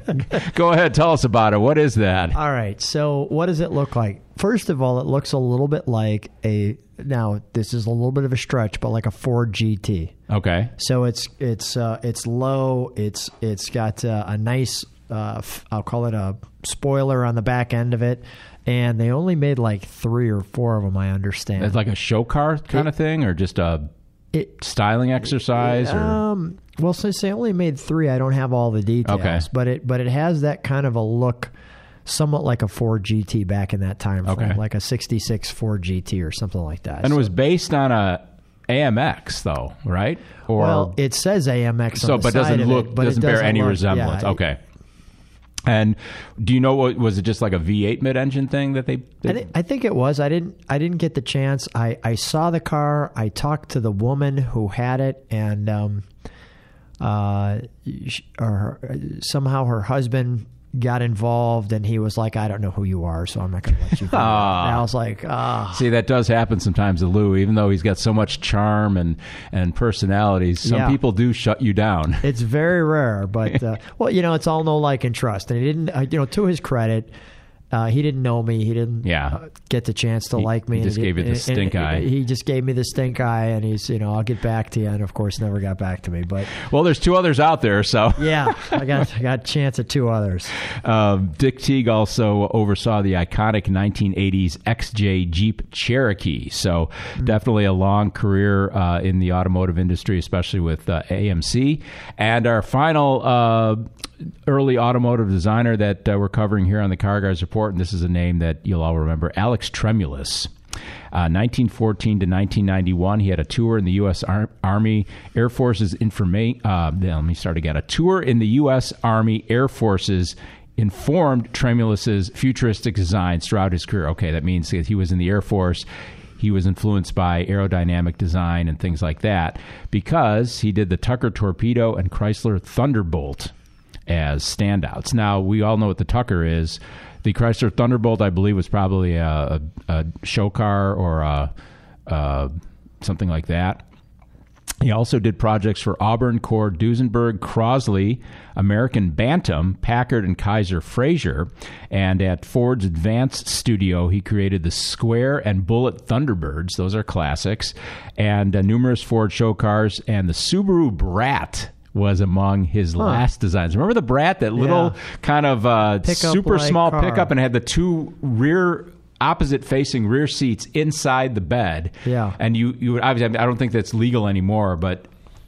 <laughs> Go ahead, tell us about it. What is that? All right. So, what does it look like? First of all, it looks a little bit like a. Now, this is a little bit of a stretch, but like a Ford GT. Okay. So it's it's uh, it's low. It's it's got uh, a nice. Uh, I'll call it a spoiler on the back end of it, and they only made like three or four of them. I understand. It's like a show car kind of thing, or just a It- styling exercise, or Um, well, since they only made three, I don't have all the details. Okay. But it but it has that kind of a look, somewhat like a Ford GT back in that time frame, Okay. like a '66 Ford GT or something like that. and it was based on a AMX, though, right? Or well, it says AMX, so, on the but doesn't of look it, but it doesn't bear any look- resemblance. yeah, okay. And do you know what was it? Just like a V8 mid-engine thing that they? they I, thi- I think it was. I didn't. I didn't get the chance. I, I saw the car. I talked to the woman who had it, and um, uh, sh- or her, somehow her husband got involved, and he was like, "I don't know who you are, so I'm not going to let you." it." Ah. And I was like, "Ah." See, that does happen sometimes to Lou, even though he's got so much charm and, and personalities. Some Yeah. people do shut you down. It's very rare, but <laughs> uh, well, you know, it's all no like, and trust. And he didn't, uh, you know, to his credit, uh, he didn't know me. He didn't Yeah. uh, get the chance to He- like me. he and just gave you the and- stink and eye. He just gave me the stink eye, and he's, you know, I'll get back to you. And of course, never got back to me. But Well, there's two others out there, so. <laughs> yeah, I got, I got a chance at two others. Um, Dick Teague also oversaw the iconic 1980s XJ Jeep Cherokee. So, definitely a long career uh, in the automotive industry, especially with uh, AMC. And our final uh, early automotive designer that uh, we're covering here on the Car Guys Report, and this is a name that you'll all remember Alex Tremulis. Uh, 1914 to 1991, he had a tour in the U.S. Ar- Army Air Force's information. Uh, let me start again. A tour in the U.S. Army Air Force's informed Tremulis's futuristic designs throughout his career. Okay, that means he was in the Air Force. He was influenced by aerodynamic design and things like that because he did the Tucker Torpedo and Chrysler Thunderbolt as standouts. Now, we all know what the Tucker is. The Chrysler Thunderbolt, I believe, was probably a, a, a show car or a, something like that. He also did projects for Auburn, Cord, Duesenberg, Crosley, American Bantam, Packard, and Kaiser Frazer. And at Ford's Advanced Studio, he created the Square and Bullet Thunderbirds. Those are classics. And uh, numerous Ford show cars. And the Subaru Brat was among his last designs. Remember the Brat, that little Yeah. kind of uh, super small car. pickup, and had the two rear opposite facing rear seats inside the bed. Yeah. and you you would obviously I don't think that's legal anymore, but.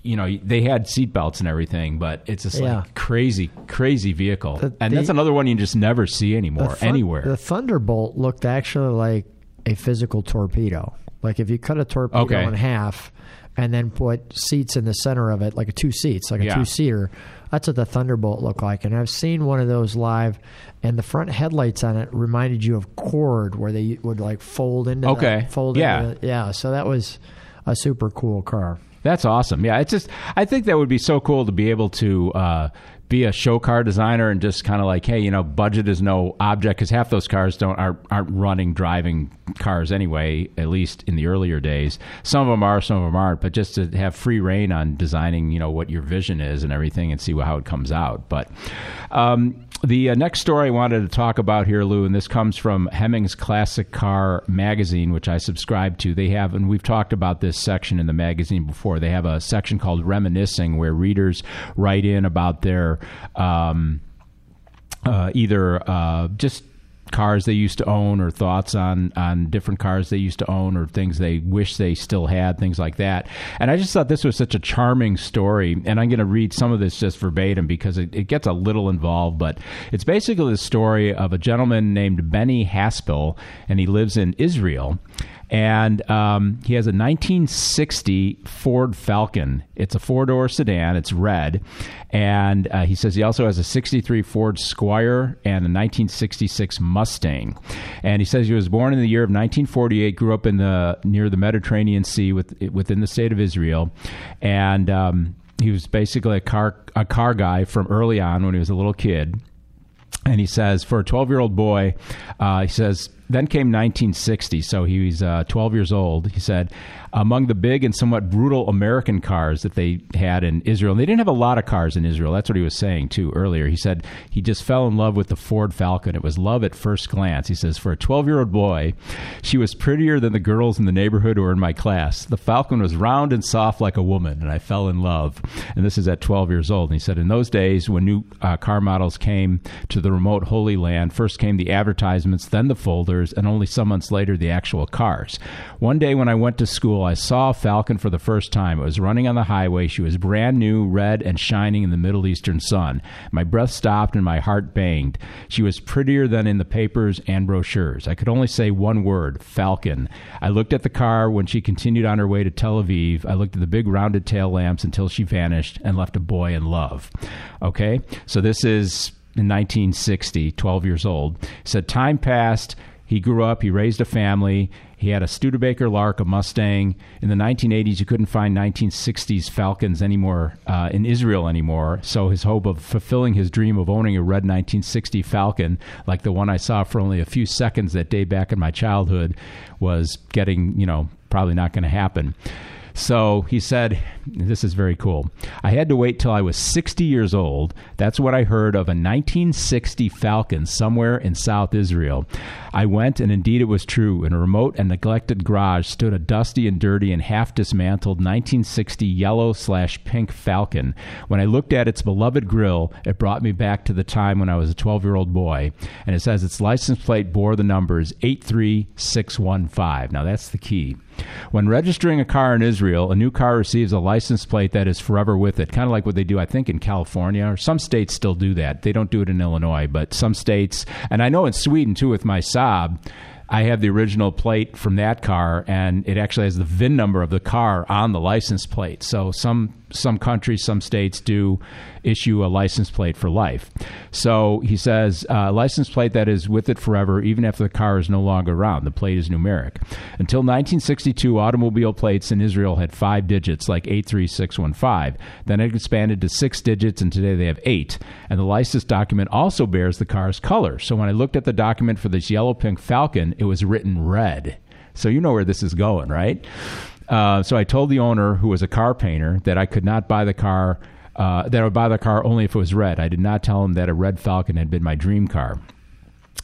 You know they had seatbelts and everything, but it's just Yeah. like crazy, crazy vehicle, The- and the- that's another one you just never see anymore The thun- anywhere. The Thunderbolt looked actually like a physical torpedo. Like if you cut a torpedo Okay. in half and then put seats in the center of it, like a two seats, like a Yeah. two seater, that's what the Thunderbolt looked like. And I've seen one of those live, and the front headlights on it reminded you of Cord, where they would like fold into. Okay. The, fold Yeah. Into the, yeah. So that was a super cool car. That's awesome. Yeah, it's just I think that would be so cool to be able to uh, be a show car designer and just kind of like, hey, you know, budget is no object because half those cars don't aren't, aren't running driving cars anyway. At least in the earlier days, some of them are, some of them aren't. But just to have free reign on designing, you know, what your vision is and everything, and see how it comes out. But um, the uh, next story I wanted to talk about here, Lou, and this comes from Hemmings Classic Car magazine, which I subscribe to. They have, and we've talked about this section in the magazine before. They have a section called Reminiscing, where readers write in about their um, uh, either uh, just cars they used to own or thoughts on on different cars they used to own or things they wish they still had things like that. And i just thought this was such a charming story and i'm going to read some of this just verbatim because it, it gets a little involved but it's basically the story of a gentleman named benny haspel and he lives in israel and um, he has a 1960 Ford Falcon. It's a four door sedan. It's red, and uh, he says he also has a 63 Ford Squire and a 1966 Mustang. And he says he was born in the year of 1948. Grew up in the near the Mediterranean Sea with, within the state of Israel, and um, he was basically a car a car guy from early on when he was a little kid. And he says, for a 12 year old boy, uh, he says, then came 1960, so he was uh, 12 years old. He said, among the big and somewhat brutal American cars that they had in Israel, and they didn't have a lot of cars in Israel. That's what he was saying, too, earlier. He said he just fell in love with the Ford Falcon. It was love at first glance. He says, for a 12 year old boy, she was prettier than the girls in the neighborhood or in my class. The Falcon was round and soft like a woman, and I fell in love. And this is at 12 years old. And he said, in those days, when new uh, car models came to the remote Holy Land, first came the advertisements, then the and only some months later, the actual cars. One day when I went to school, I saw a Falcon for the first time. It was running on the highway. She was brand new, red, and shining in the Middle Eastern sun. My breath stopped and my heart banged. She was prettier than in the papers and brochures. I could only say one word Falcon. I looked at the car when she continued on her way to Tel Aviv. I looked at the big rounded tail lamps until she vanished and left a boy in love. Okay, so this is in 1960, 12 years old. Said, Time passed. He grew up, he raised a family. He had a Studebaker Lark, a Mustang. In the 1980s, you couldn't find 1960s Falcons anymore uh, in Israel anymore. So his hope of fulfilling his dream of owning a red 1960 Falcon, like the one I saw for only a few seconds that day back in my childhood, was getting, you know, probably not going to happen. So he said, This is very cool. I had to wait till I was 60 years old. That's what I heard of a 1960 Falcon somewhere in South Israel. I went, and indeed it was true. In a remote and neglected garage stood a dusty and dirty and half dismantled 1960 yellow slash pink Falcon. When I looked at its beloved grill, it brought me back to the time when I was a 12 year old boy. And it says its license plate bore the numbers 83615. Now that's the key. When registering a car in Israel, a new car receives a license plate that is forever with it, kind of like what they do, I think, in California, or some states still do that. They don't do it in Illinois, but some states, and I know in Sweden too with my Saab. I have the original plate from that car, and it actually has the VIN number of the car on the license plate. So some some countries, some states do issue a license plate for life. So he says uh, license plate that is with it forever, even after the car is no longer around. The plate is numeric. Until 1962, automobile plates in Israel had five digits, like 83615. Then it expanded to six digits, and today they have eight. And the license document also bears the car's color. So when I looked at the document for this yellow pink Falcon, it was written red. So you know where this is going, right? Uh, so I told the owner, who was a car painter, that I could not buy the car. Uh, that I would buy the car only if it was red. I did not tell him that a red Falcon had been my dream car.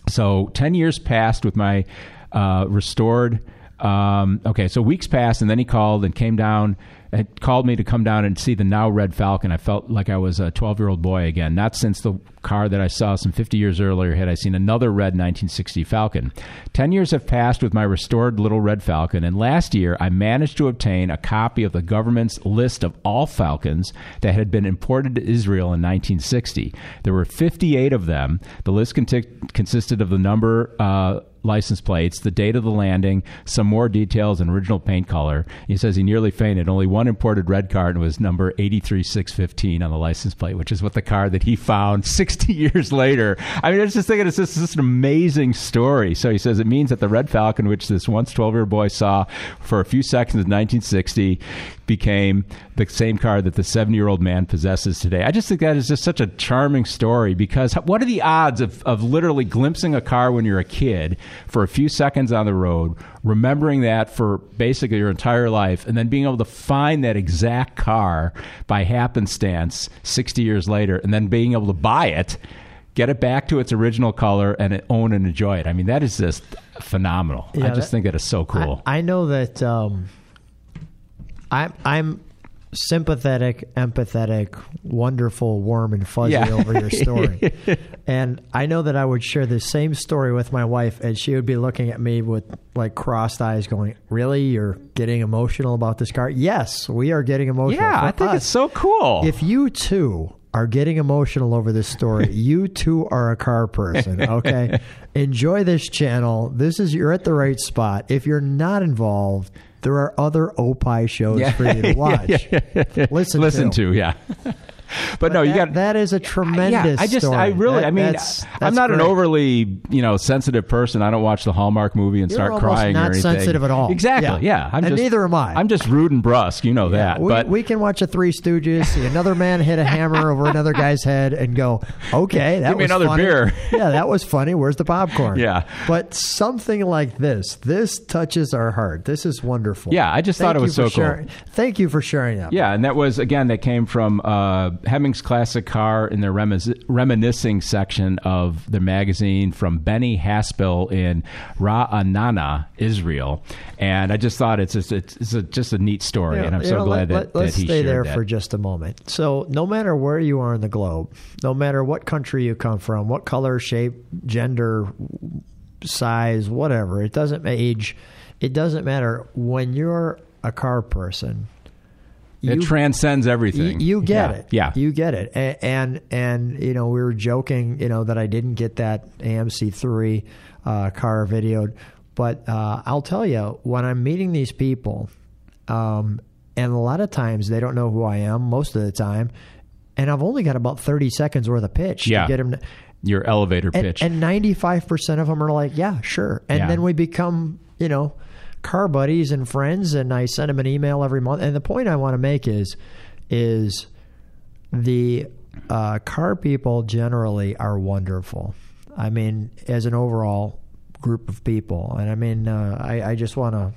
So ten years passed with my uh, restored. Um, okay, so weeks passed, and then he called and came down. Had called me to come down and see the now red Falcon. I felt like I was a 12 year old boy again. Not since the car that I saw some 50 years earlier had I seen another red 1960 Falcon. Ten years have passed with my restored little red Falcon, and last year I managed to obtain a copy of the government's list of all Falcons that had been imported to Israel in 1960. There were 58 of them. The list consisted of the number. Uh, license plates, the date of the landing, some more details, and original paint color. He says he nearly fainted. Only one imported red car and was number 83615 on the license plate, which is what the car that he found <laughs> 60 years later. I mean, I was just thinking it's just, just an amazing story. So he says it means that the red Falcon, which this once 12 year old boy saw for a few seconds in 1960, became the same car that the 70 year old man possesses today. I just think that is just such a charming story because what are the odds of, of literally glimpsing a car when you're a kid for a few seconds on the road, remembering that for basically your entire life, and then being able to find that exact car by happenstance 60 years later, and then being able to buy it? Get it back to its original color and own and enjoy it. I mean, that is just phenomenal. I just that- think that is so cool. I, I know that um, I'm I'm sympathetic, empathetic, wonderful, warm and fuzzy Yeah. over your story, <laughs> and I know that I would share the same story with my wife, and she would be looking at me with like crossed eyes, going, "Really, you're getting emotional about this car?" Yes, we are getting emotional. yeah, I think us, it's so cool. if you too are getting emotional over this story, <laughs> you too are a car person, okay? <laughs> Enjoy this channel. This is you're at the right spot. If you're not involved, there are other Opie shows for you to <laughs> watch. Listen, Listen to. to, yeah. <laughs> but, no, you got that is a tremendous. Yeah, I just, story. I really, That- I mean, that's- I'm that's not an overly, you know, sensitive person. I don't watch the Hallmark movie and You're start crying not or anything. sensitive at all. Exactly. Yeah. Yeah, I'm And just, neither am I. I'm just rude and brusque. You know that. We, but we can watch a Three Stooges, see another man hit a hammer over another guy's head, and go, "Okay, that Give me was another funny. beer." <laughs> yeah, that was funny. Where's the popcorn? Yeah. but something like this, this touches our heart. This is wonderful. Yeah, I just thought it was so cool. sharing- Thank you for sharing that. Yeah, and that was again that came from uh, Hemmings Classic Car in their remis- reminiscing section of the magazine from Benny Haspel in Ra'anana, Israel, and I just thought it's just, it's, it's a, just a neat story, Yeah, and I'm so know, glad let, that, let, us stay there that. for just a moment. So, no matter where you are in the globe, no matter what country you come from, what color, shape, gender, size, whatever, it doesn't age. It doesn't matter when you're a car person. It transcends you, everything. you get Yeah, it. Yeah, You get it. A- And, and you know, we were joking, you know, that I didn't get that AMC three uh, car videoed, but uh, I'll tell you when I'm meeting these people, um, and a lot of times they don't know who I am most of the time, and I've only got about thirty seconds worth of pitch Yeah. to get them. To, your elevator and, pitch. and 95% of them are like, yeah, sure. And Yeah. then we become, you know, car buddies and friends. And I send them an email every month. And the point I want to make is, is the uh, car people generally are wonderful. I mean, as an overall group of people. And I mean, uh, I, I just want to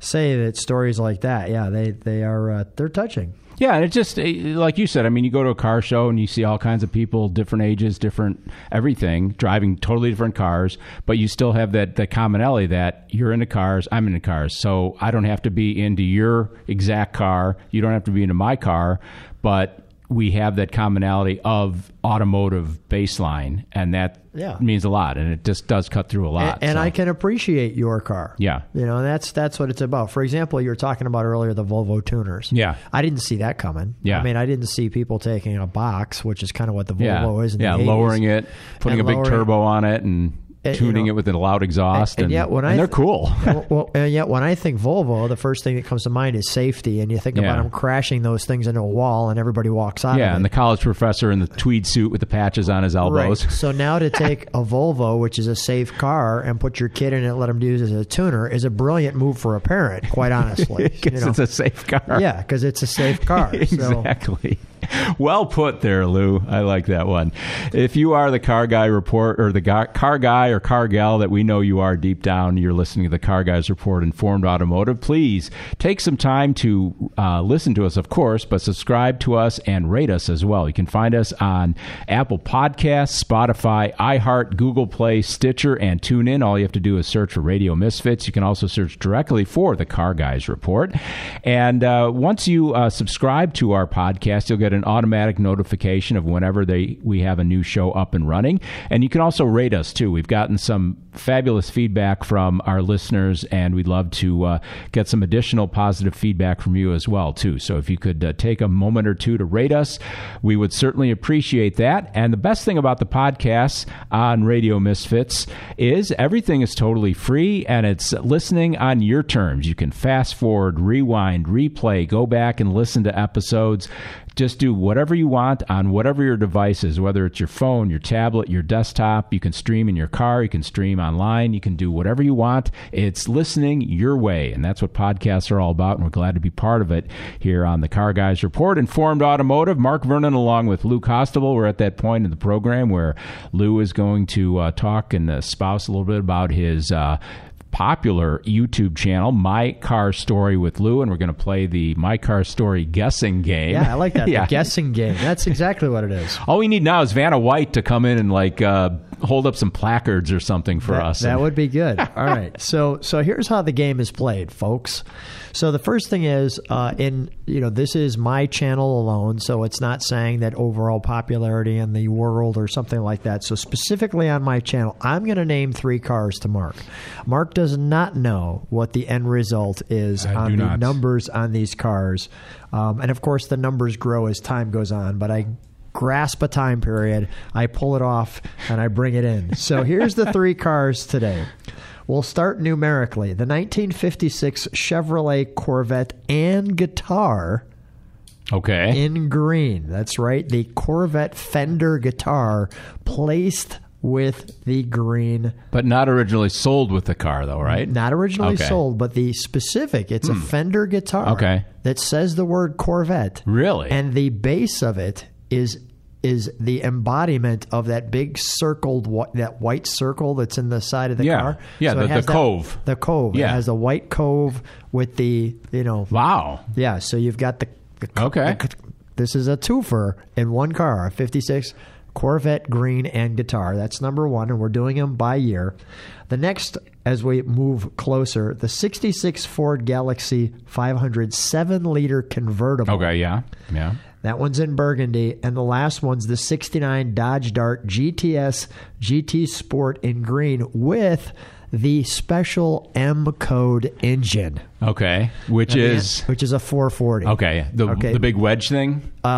say that stories like that, yeah, they, they are, uh, they're touching. Yeah, and it just eh, like you said. I mean, you go to a car show and you see all kinds of people, different ages, different everything, driving totally different cars, but you still have that that commonality that you're into cars, I'm into cars. So I don't have to be into your exact car. You don't have to be into my car, but we have that commonality of automotive baseline, and that Yeah. means a lot, and it just does cut through a lot. and, and so. I can appreciate your car. Yeah. you know, that's that's what it's about. For example, you were talking about earlier the Volvo tuners. Yeah. I didn't see that coming. Yeah. I mean, I didn't see people taking a box, which is kind of what the yeah, Volvo is. Yeah, the 80s. lowering it, putting a big turbo on it, and And, you tuning know, it with a loud exhaust, and and, yet when I they're cool. <laughs> well, and yet when I think Volvo, the first thing that comes to mind is safety, and you think about them crashing those things into a wall, and everybody walks out. Yeah, and the college professor in the tweed suit with the patches on his elbows. Right. So now to <laughs> take a Volvo, which is a safe car, and put your kid in it, and let him use it as a tuner, is a brilliant move for a parent. Quite honestly, <laughs> you Because know? it's a safe car. yeah, because it's a safe car. So exactly. <laughs> well put there, Lou. I like that one. If you are the car guy report or the car guy or car gal that we know you are deep down, you're listening to the Car Guys Report Informed Automotive, please take some time to uh, listen to us, of course, but subscribe to us and rate us as well. You can find us on Apple Podcasts, Spotify, iHeart, Google Play, Stitcher, and TuneIn. All you have to do is search for Radio Misfits. You can also search directly for the Car Guys Report. And uh, once you uh, subscribe to our podcast, you'll get an automatic notification of whenever they we have a new show up and running. And you can also rate us too. We've gotten some fabulous feedback from our listeners, and we'd love to uh, get some additional positive feedback from you as well too. So if you could uh, take a moment or two to rate us, we would certainly appreciate that. And the best thing about the podcasts on Radio Misfits is everything is totally free and it's listening on your terms. You can fast forward, rewind, replay, go back and listen to episodes. Just do whatever you want on whatever your device is, whether it's your phone, your tablet, your desktop. You can stream in your car, you can stream online, you can do whatever you want. It's listening your way, and that's what podcasts are all about, and we're glad to be part of it here on the Car Guys Report. Informed Automotive, Mark Vernon along with Lou Costabile. We're at that point in the program where Lou is going to uh, talk and espouse a little bit about his. Uh, popular YouTube channel, My Car Story with Lou, and we're going to play the My Car Story guessing game. Yeah, I like that. <laughs> yeah. The guessing game. That's exactly what it is. <laughs> All we need now is Vanna White to come in and like uh, hold up some placards or something for that, us. That would be good. <laughs> All right. So so here's how the game is played, folks. So the first thing is, uh, in you know, this is my channel alone, so it's not saying that overall popularity in the world or something like that. So specifically on my channel, I'm going to name three cars to Mark. Mark does not know what the end result is I on the not. numbers on these cars, um, and of course the numbers grow as time goes on. But I grasp a time period, I pull it off, and I bring it in. So here's the three cars today. We'll start numerically. The 1956 Chevrolet Corvette and guitar okay. in green. That's right. The Corvette Fender guitar placed with the green. but not originally sold with the car, though, right? Not originally Okay. Hmm. sold, but the specific. It's a Fender guitar. Okay. That says the word Corvette. Really? And the base of it is is the embodiment of that big circled that white circle that's in the side of the Yeah. car. Yeah, it the- the that- cove. The cove. Yeah. It has a white cove with the you know wow. yeah. So you've got the, the Okay. the- this is a twofer in one car, a '56 Corvette green and guitar. That's number one, and we're doing them by year. The next, as we move closer, the '66 Ford Galaxie 500 seven liter convertible. Okay, yeah. Yeah. That one's in burgundy. And the last one's the 69 Dodge Dart GTS GT Sport in green with the special M code engine. Okay. Which is which is a 440. okay. The Okay. the big wedge thing? Uh,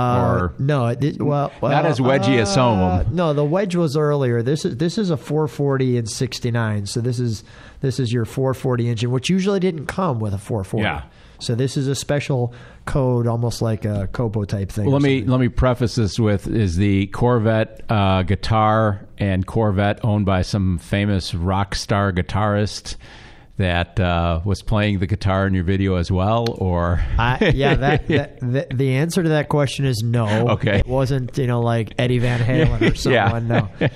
or no, it, well, well, Not as wedgy as some of 'em. No, the wedge was earlier. This is this is a 440 and 69. So this is this is your 440 engine, which usually didn't come with a 440. Yeah. So this is a special code, almost like a Copo type thing. Well, let me let me preface this with is the Corvette uh, guitar and Corvette owned by some famous rock star guitarist that uh, was playing the guitar in your video as well, or I, yeah, that, that <laughs> the, the answer to that question is no. Okay. it wasn't you know like Eddie Van Halen or <laughs> Yeah. someone. No, <laughs>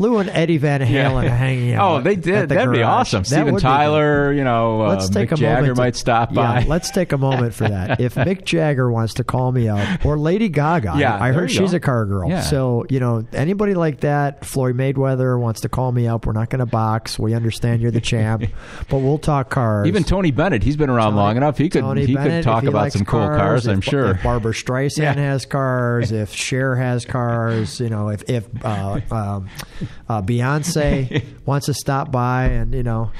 Lou and Eddie Van Halen hanging <laughs> out. oh, they did. the That'd be awesome. That Steven would be good. Tyler, you know, Let's uh, take Mick a Jagger moment. to- might stop Yeah, by. let's take a moment for that. If <laughs> Mick Jagger wants to call me up, or Lady Gaga, Yeah, I heard she's go. a car girl. Yeah. So you know, anybody like that, Floyd Mayweather wants to call me up. We're not going to box. We understand you're the champ, <laughs> but we'll talk cars. Even Tony Bennett, he's been around long enough. He could Tony he Bennett, could talk he about some cool cars. I'm sure. If Barbra Streisand Yeah. has cars, if Cher has cars, you know, if if uh, um, uh, Beyonce <laughs> wants to stop by, and you know.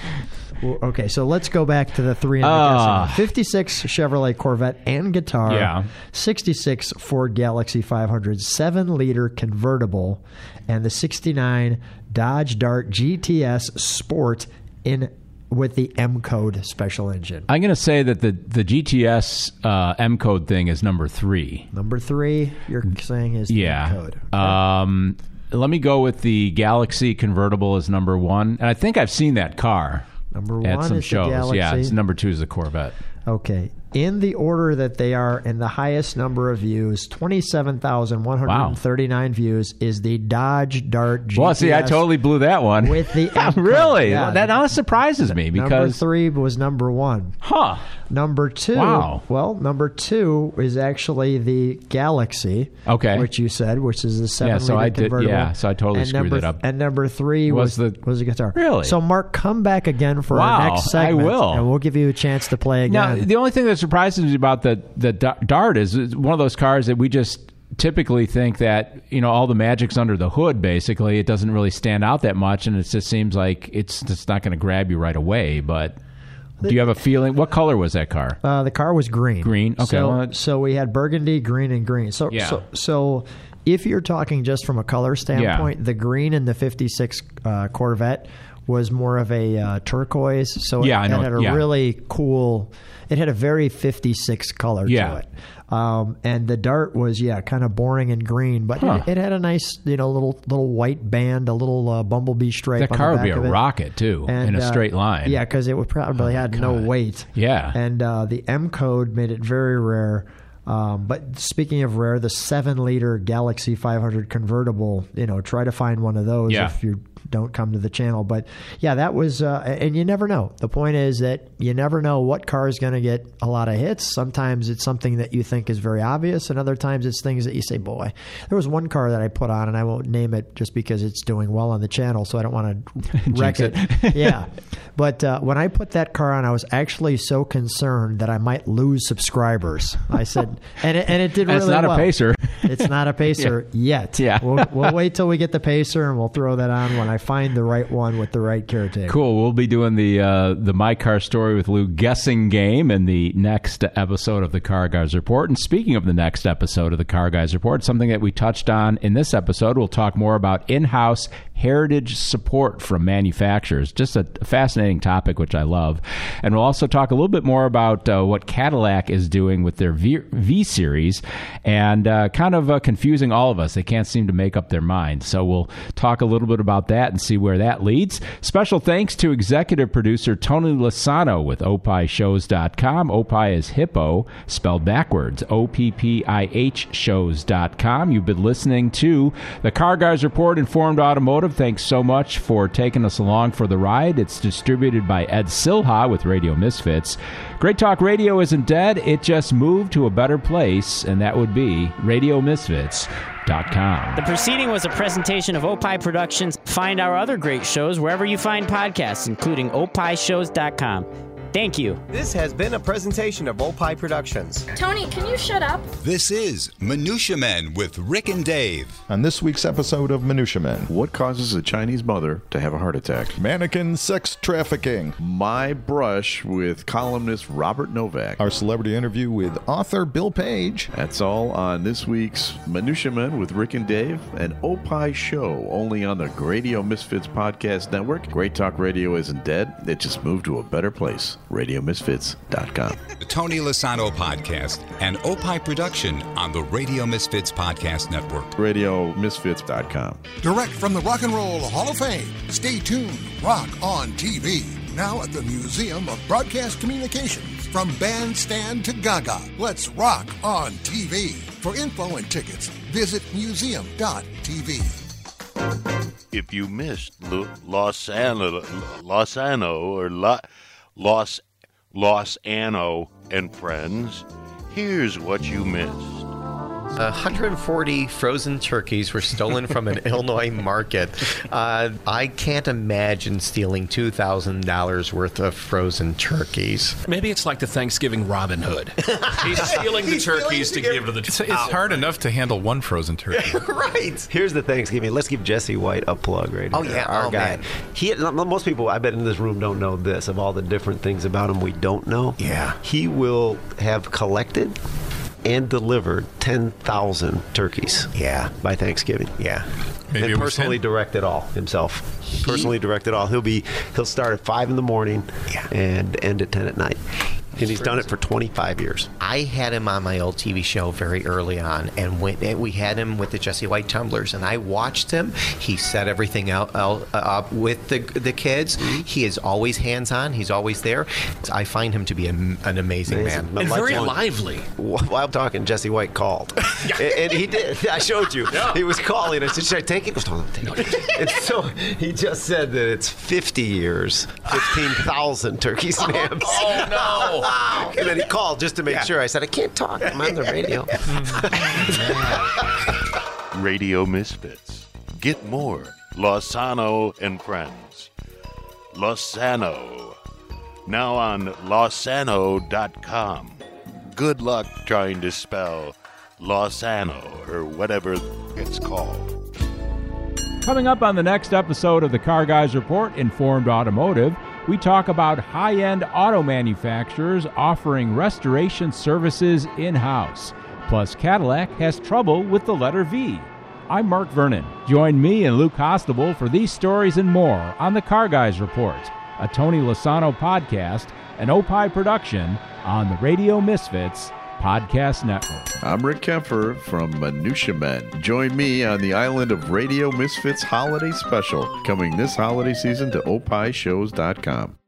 Okay, so let's go back to the three the Ah. guessing. 56 Chevrolet Corvette and guitar. Yeah. 66 Ford Galaxie 500 7 liter convertible, and the 69 Dodge Dart GTS Sport in with the M code special engine. I'm going to say that the the GTS uh, M code thing is number three. Number three, you're saying is Yeah. code. Um, let me go with the Galaxie convertible as number one, and I think I've seen that car Number at one some is the shows. Yeah, it's number two is the Corvette. Okay, in the order that they are in the highest number of views, 27,139 views, is the Dodge Dart GTS. Well, see, I totally blew that one. With the <laughs> really? Yeah. That now surprises me Number because, three was number one. huh? Number two, Wow. well, number two is actually the Galaxie. Okay. which you said, which is the seven Yeah, so I did- convertible. yeah, so I totally and screwed number, it up. And number three was, Was the was the guitar. Really? So, Mark, come back again for Wow, our next I segment. will. and we'll give you a chance to play again. Now, the only thing that surprises me about the the Dart is it's one of those cars that we just typically think that you know all the magic's under the hood. Basically, it doesn't really stand out that much, and it just seems like it's just not going to grab you right away. But do you have a feeling? What color was that car? Uh, the car was green. Green, okay, So, well, so we had burgundy, green, and green. So, Yeah. so, so if you're talking just from a color standpoint, the green in the '56 uh, Corvette was more of a uh, turquoise. So Yeah, it, I know, it had a yeah. really cool. It had a very '56 color Yeah. to it. Um, and the Dart was yeah, kind of boring and green, but Huh. it, it had a nice you know little little white band, a little uh, bumblebee stripe. That car the would be a rocket too, in a uh, straight line. Oh Yeah, because it would probably had no weight. Yeah. and uh, the M code made it very rare. Um, but speaking of rare, the seven liter Galaxie 500 convertible, you know, try to find one of those Yeah. if you don't come to the channel. But yeah, that was, uh, and you never know. The point is that you never know what car is going to get a lot of hits. Sometimes it's something that you think is very obvious, and other times it's things that you say, boy, there was one car that I put on, and I won't name it just because it's doing well on the channel, so I don't want to <laughs> wreck it. yeah. <laughs> But uh, when I put that car on, I was actually so concerned that I might lose subscribers. I said, <laughs> and it, and it did And it's really not a pacer. It's not a pacer yet. Yeah. We'll, we'll wait till we get the pacer and we'll throw that on when I find the right one with the right caretaker. Cool. We'll be doing the uh, the my car story with Lou guessing game in the next episode of the Car Guys Report. And speaking of the next episode of the Car Guys Report, something that we touched on in this episode, we'll talk more about in-house heritage support from manufacturers. Just a fascinating topic, which I love. And we'll also talk a little bit more about uh, what Cadillac is doing with their V, v series and uh, kind of uh, confusing all of us. They can't seem to make up their mind. So we'll talk a little bit about that and see where that leads. Special thanks to executive producer Tony Lossano with opishows.com. Opie is hippo, spelled backwards. O P P I H shows.com. You've been listening to the Car Guys Report Informed Automotive. Thanks so much for taking us along for the ride. It's distributed by Ed Silha with Radio Misfits. Great Talk Radio isn't dead, it just moved to a better place, and that would be The proceeding was a presentation of Opie Productions. Find our other great shows wherever you find podcasts, including opishows.com. Thank you. This has been a presentation of Opie Productions. Tony, can you shut up? This is Minutia Men with Rick and Dave. On this week's episode of Minutia Men, what causes a Chinese mother to have a heart attack? Mannequin sex trafficking. My brush with columnist Robert Novak. Our celebrity interview with author Bill Page. That's all on this week's Minutia Men with Rick and Dave, an Opie show only on the Radio Misfits Podcast Network. Great Talk Radio isn't dead, it just moved to a better place. RadioMisfits.com. The Tony Lossano Podcast, an Opie production on the Radio Misfits Podcast Network. RadioMisfits.com. Direct from the Rock and Roll Hall of Fame. Stay tuned. Rock on TV. Now at the Museum of Broadcast Communications. From bandstand to gaga. Let's rock on TV. For info and tickets, visit museum.tv. If you missed Lo- Los Ano, Los Ano or La, Los Los Ano and friends, here's what you missed. 140 frozen turkeys were stolen from an <laughs> Illinois market. Uh, I can't imagine stealing $2,000 worth of frozen turkeys. Maybe it's like the Thanksgiving Robin Hood. <laughs> He's stealing the turkeys to give to the. It's, it's hard enough to handle one frozen turkey. <laughs> right. Here's the Thanksgiving. Let's give Jesse White a plug right now. Oh, here. yeah. our Oh, guy. man. He most people I bet in this room don't know this of all the different things about him we don't know. Yeah. He will have collected and delivered 10,000 turkeys. Yeah. By Thanksgiving. Yeah. Maybe and personally 10. direct it all himself. Personally direct it all. He'll be he'll start at five in the morning Yeah. and end at ten at night. And he's done it for 25 years. I had him on my old TV show very early on, and when and we had him with the Jesse White tumblers, and I watched him. He set everything out, out uh, with the the kids. Mm-hmm. He is always hands on. He's always there. I find him to be a, an amazing, Amazing. man And very lively. While I'm talking, Jesse White called, <laughs> and, and he did. I showed you. He was calling. I said, "Should I take it?" He "No, no, take it." <laughs> and so he just said that it's 50 years, 15,000 turkeys <laughs> and hams. Oh no! And then he called just to make sure. I said, "I can't talk. I'm on the radio." <laughs> Radio Misfits. Get more Lossano and Friends. Lossano. Now on lossano.com. Good luck trying to spell Lossano or whatever it's called. Coming up on the next episode of the Car Guys Report, Informed Automotive, we talk about high end auto manufacturers offering restoration services in house. Plus, Cadillac has trouble with the letter V. I'm Mark Vernon. Join me and Lou Costabile for these stories and more on the Car Guys Report, a Tony Lossano podcast, an Opie production on the Radio Misfits Podcast Network. I'm Rick Kaempfer from Minutia Men. Join me on the island of Radio Misfits Holiday Special, coming this holiday season to opishows.com.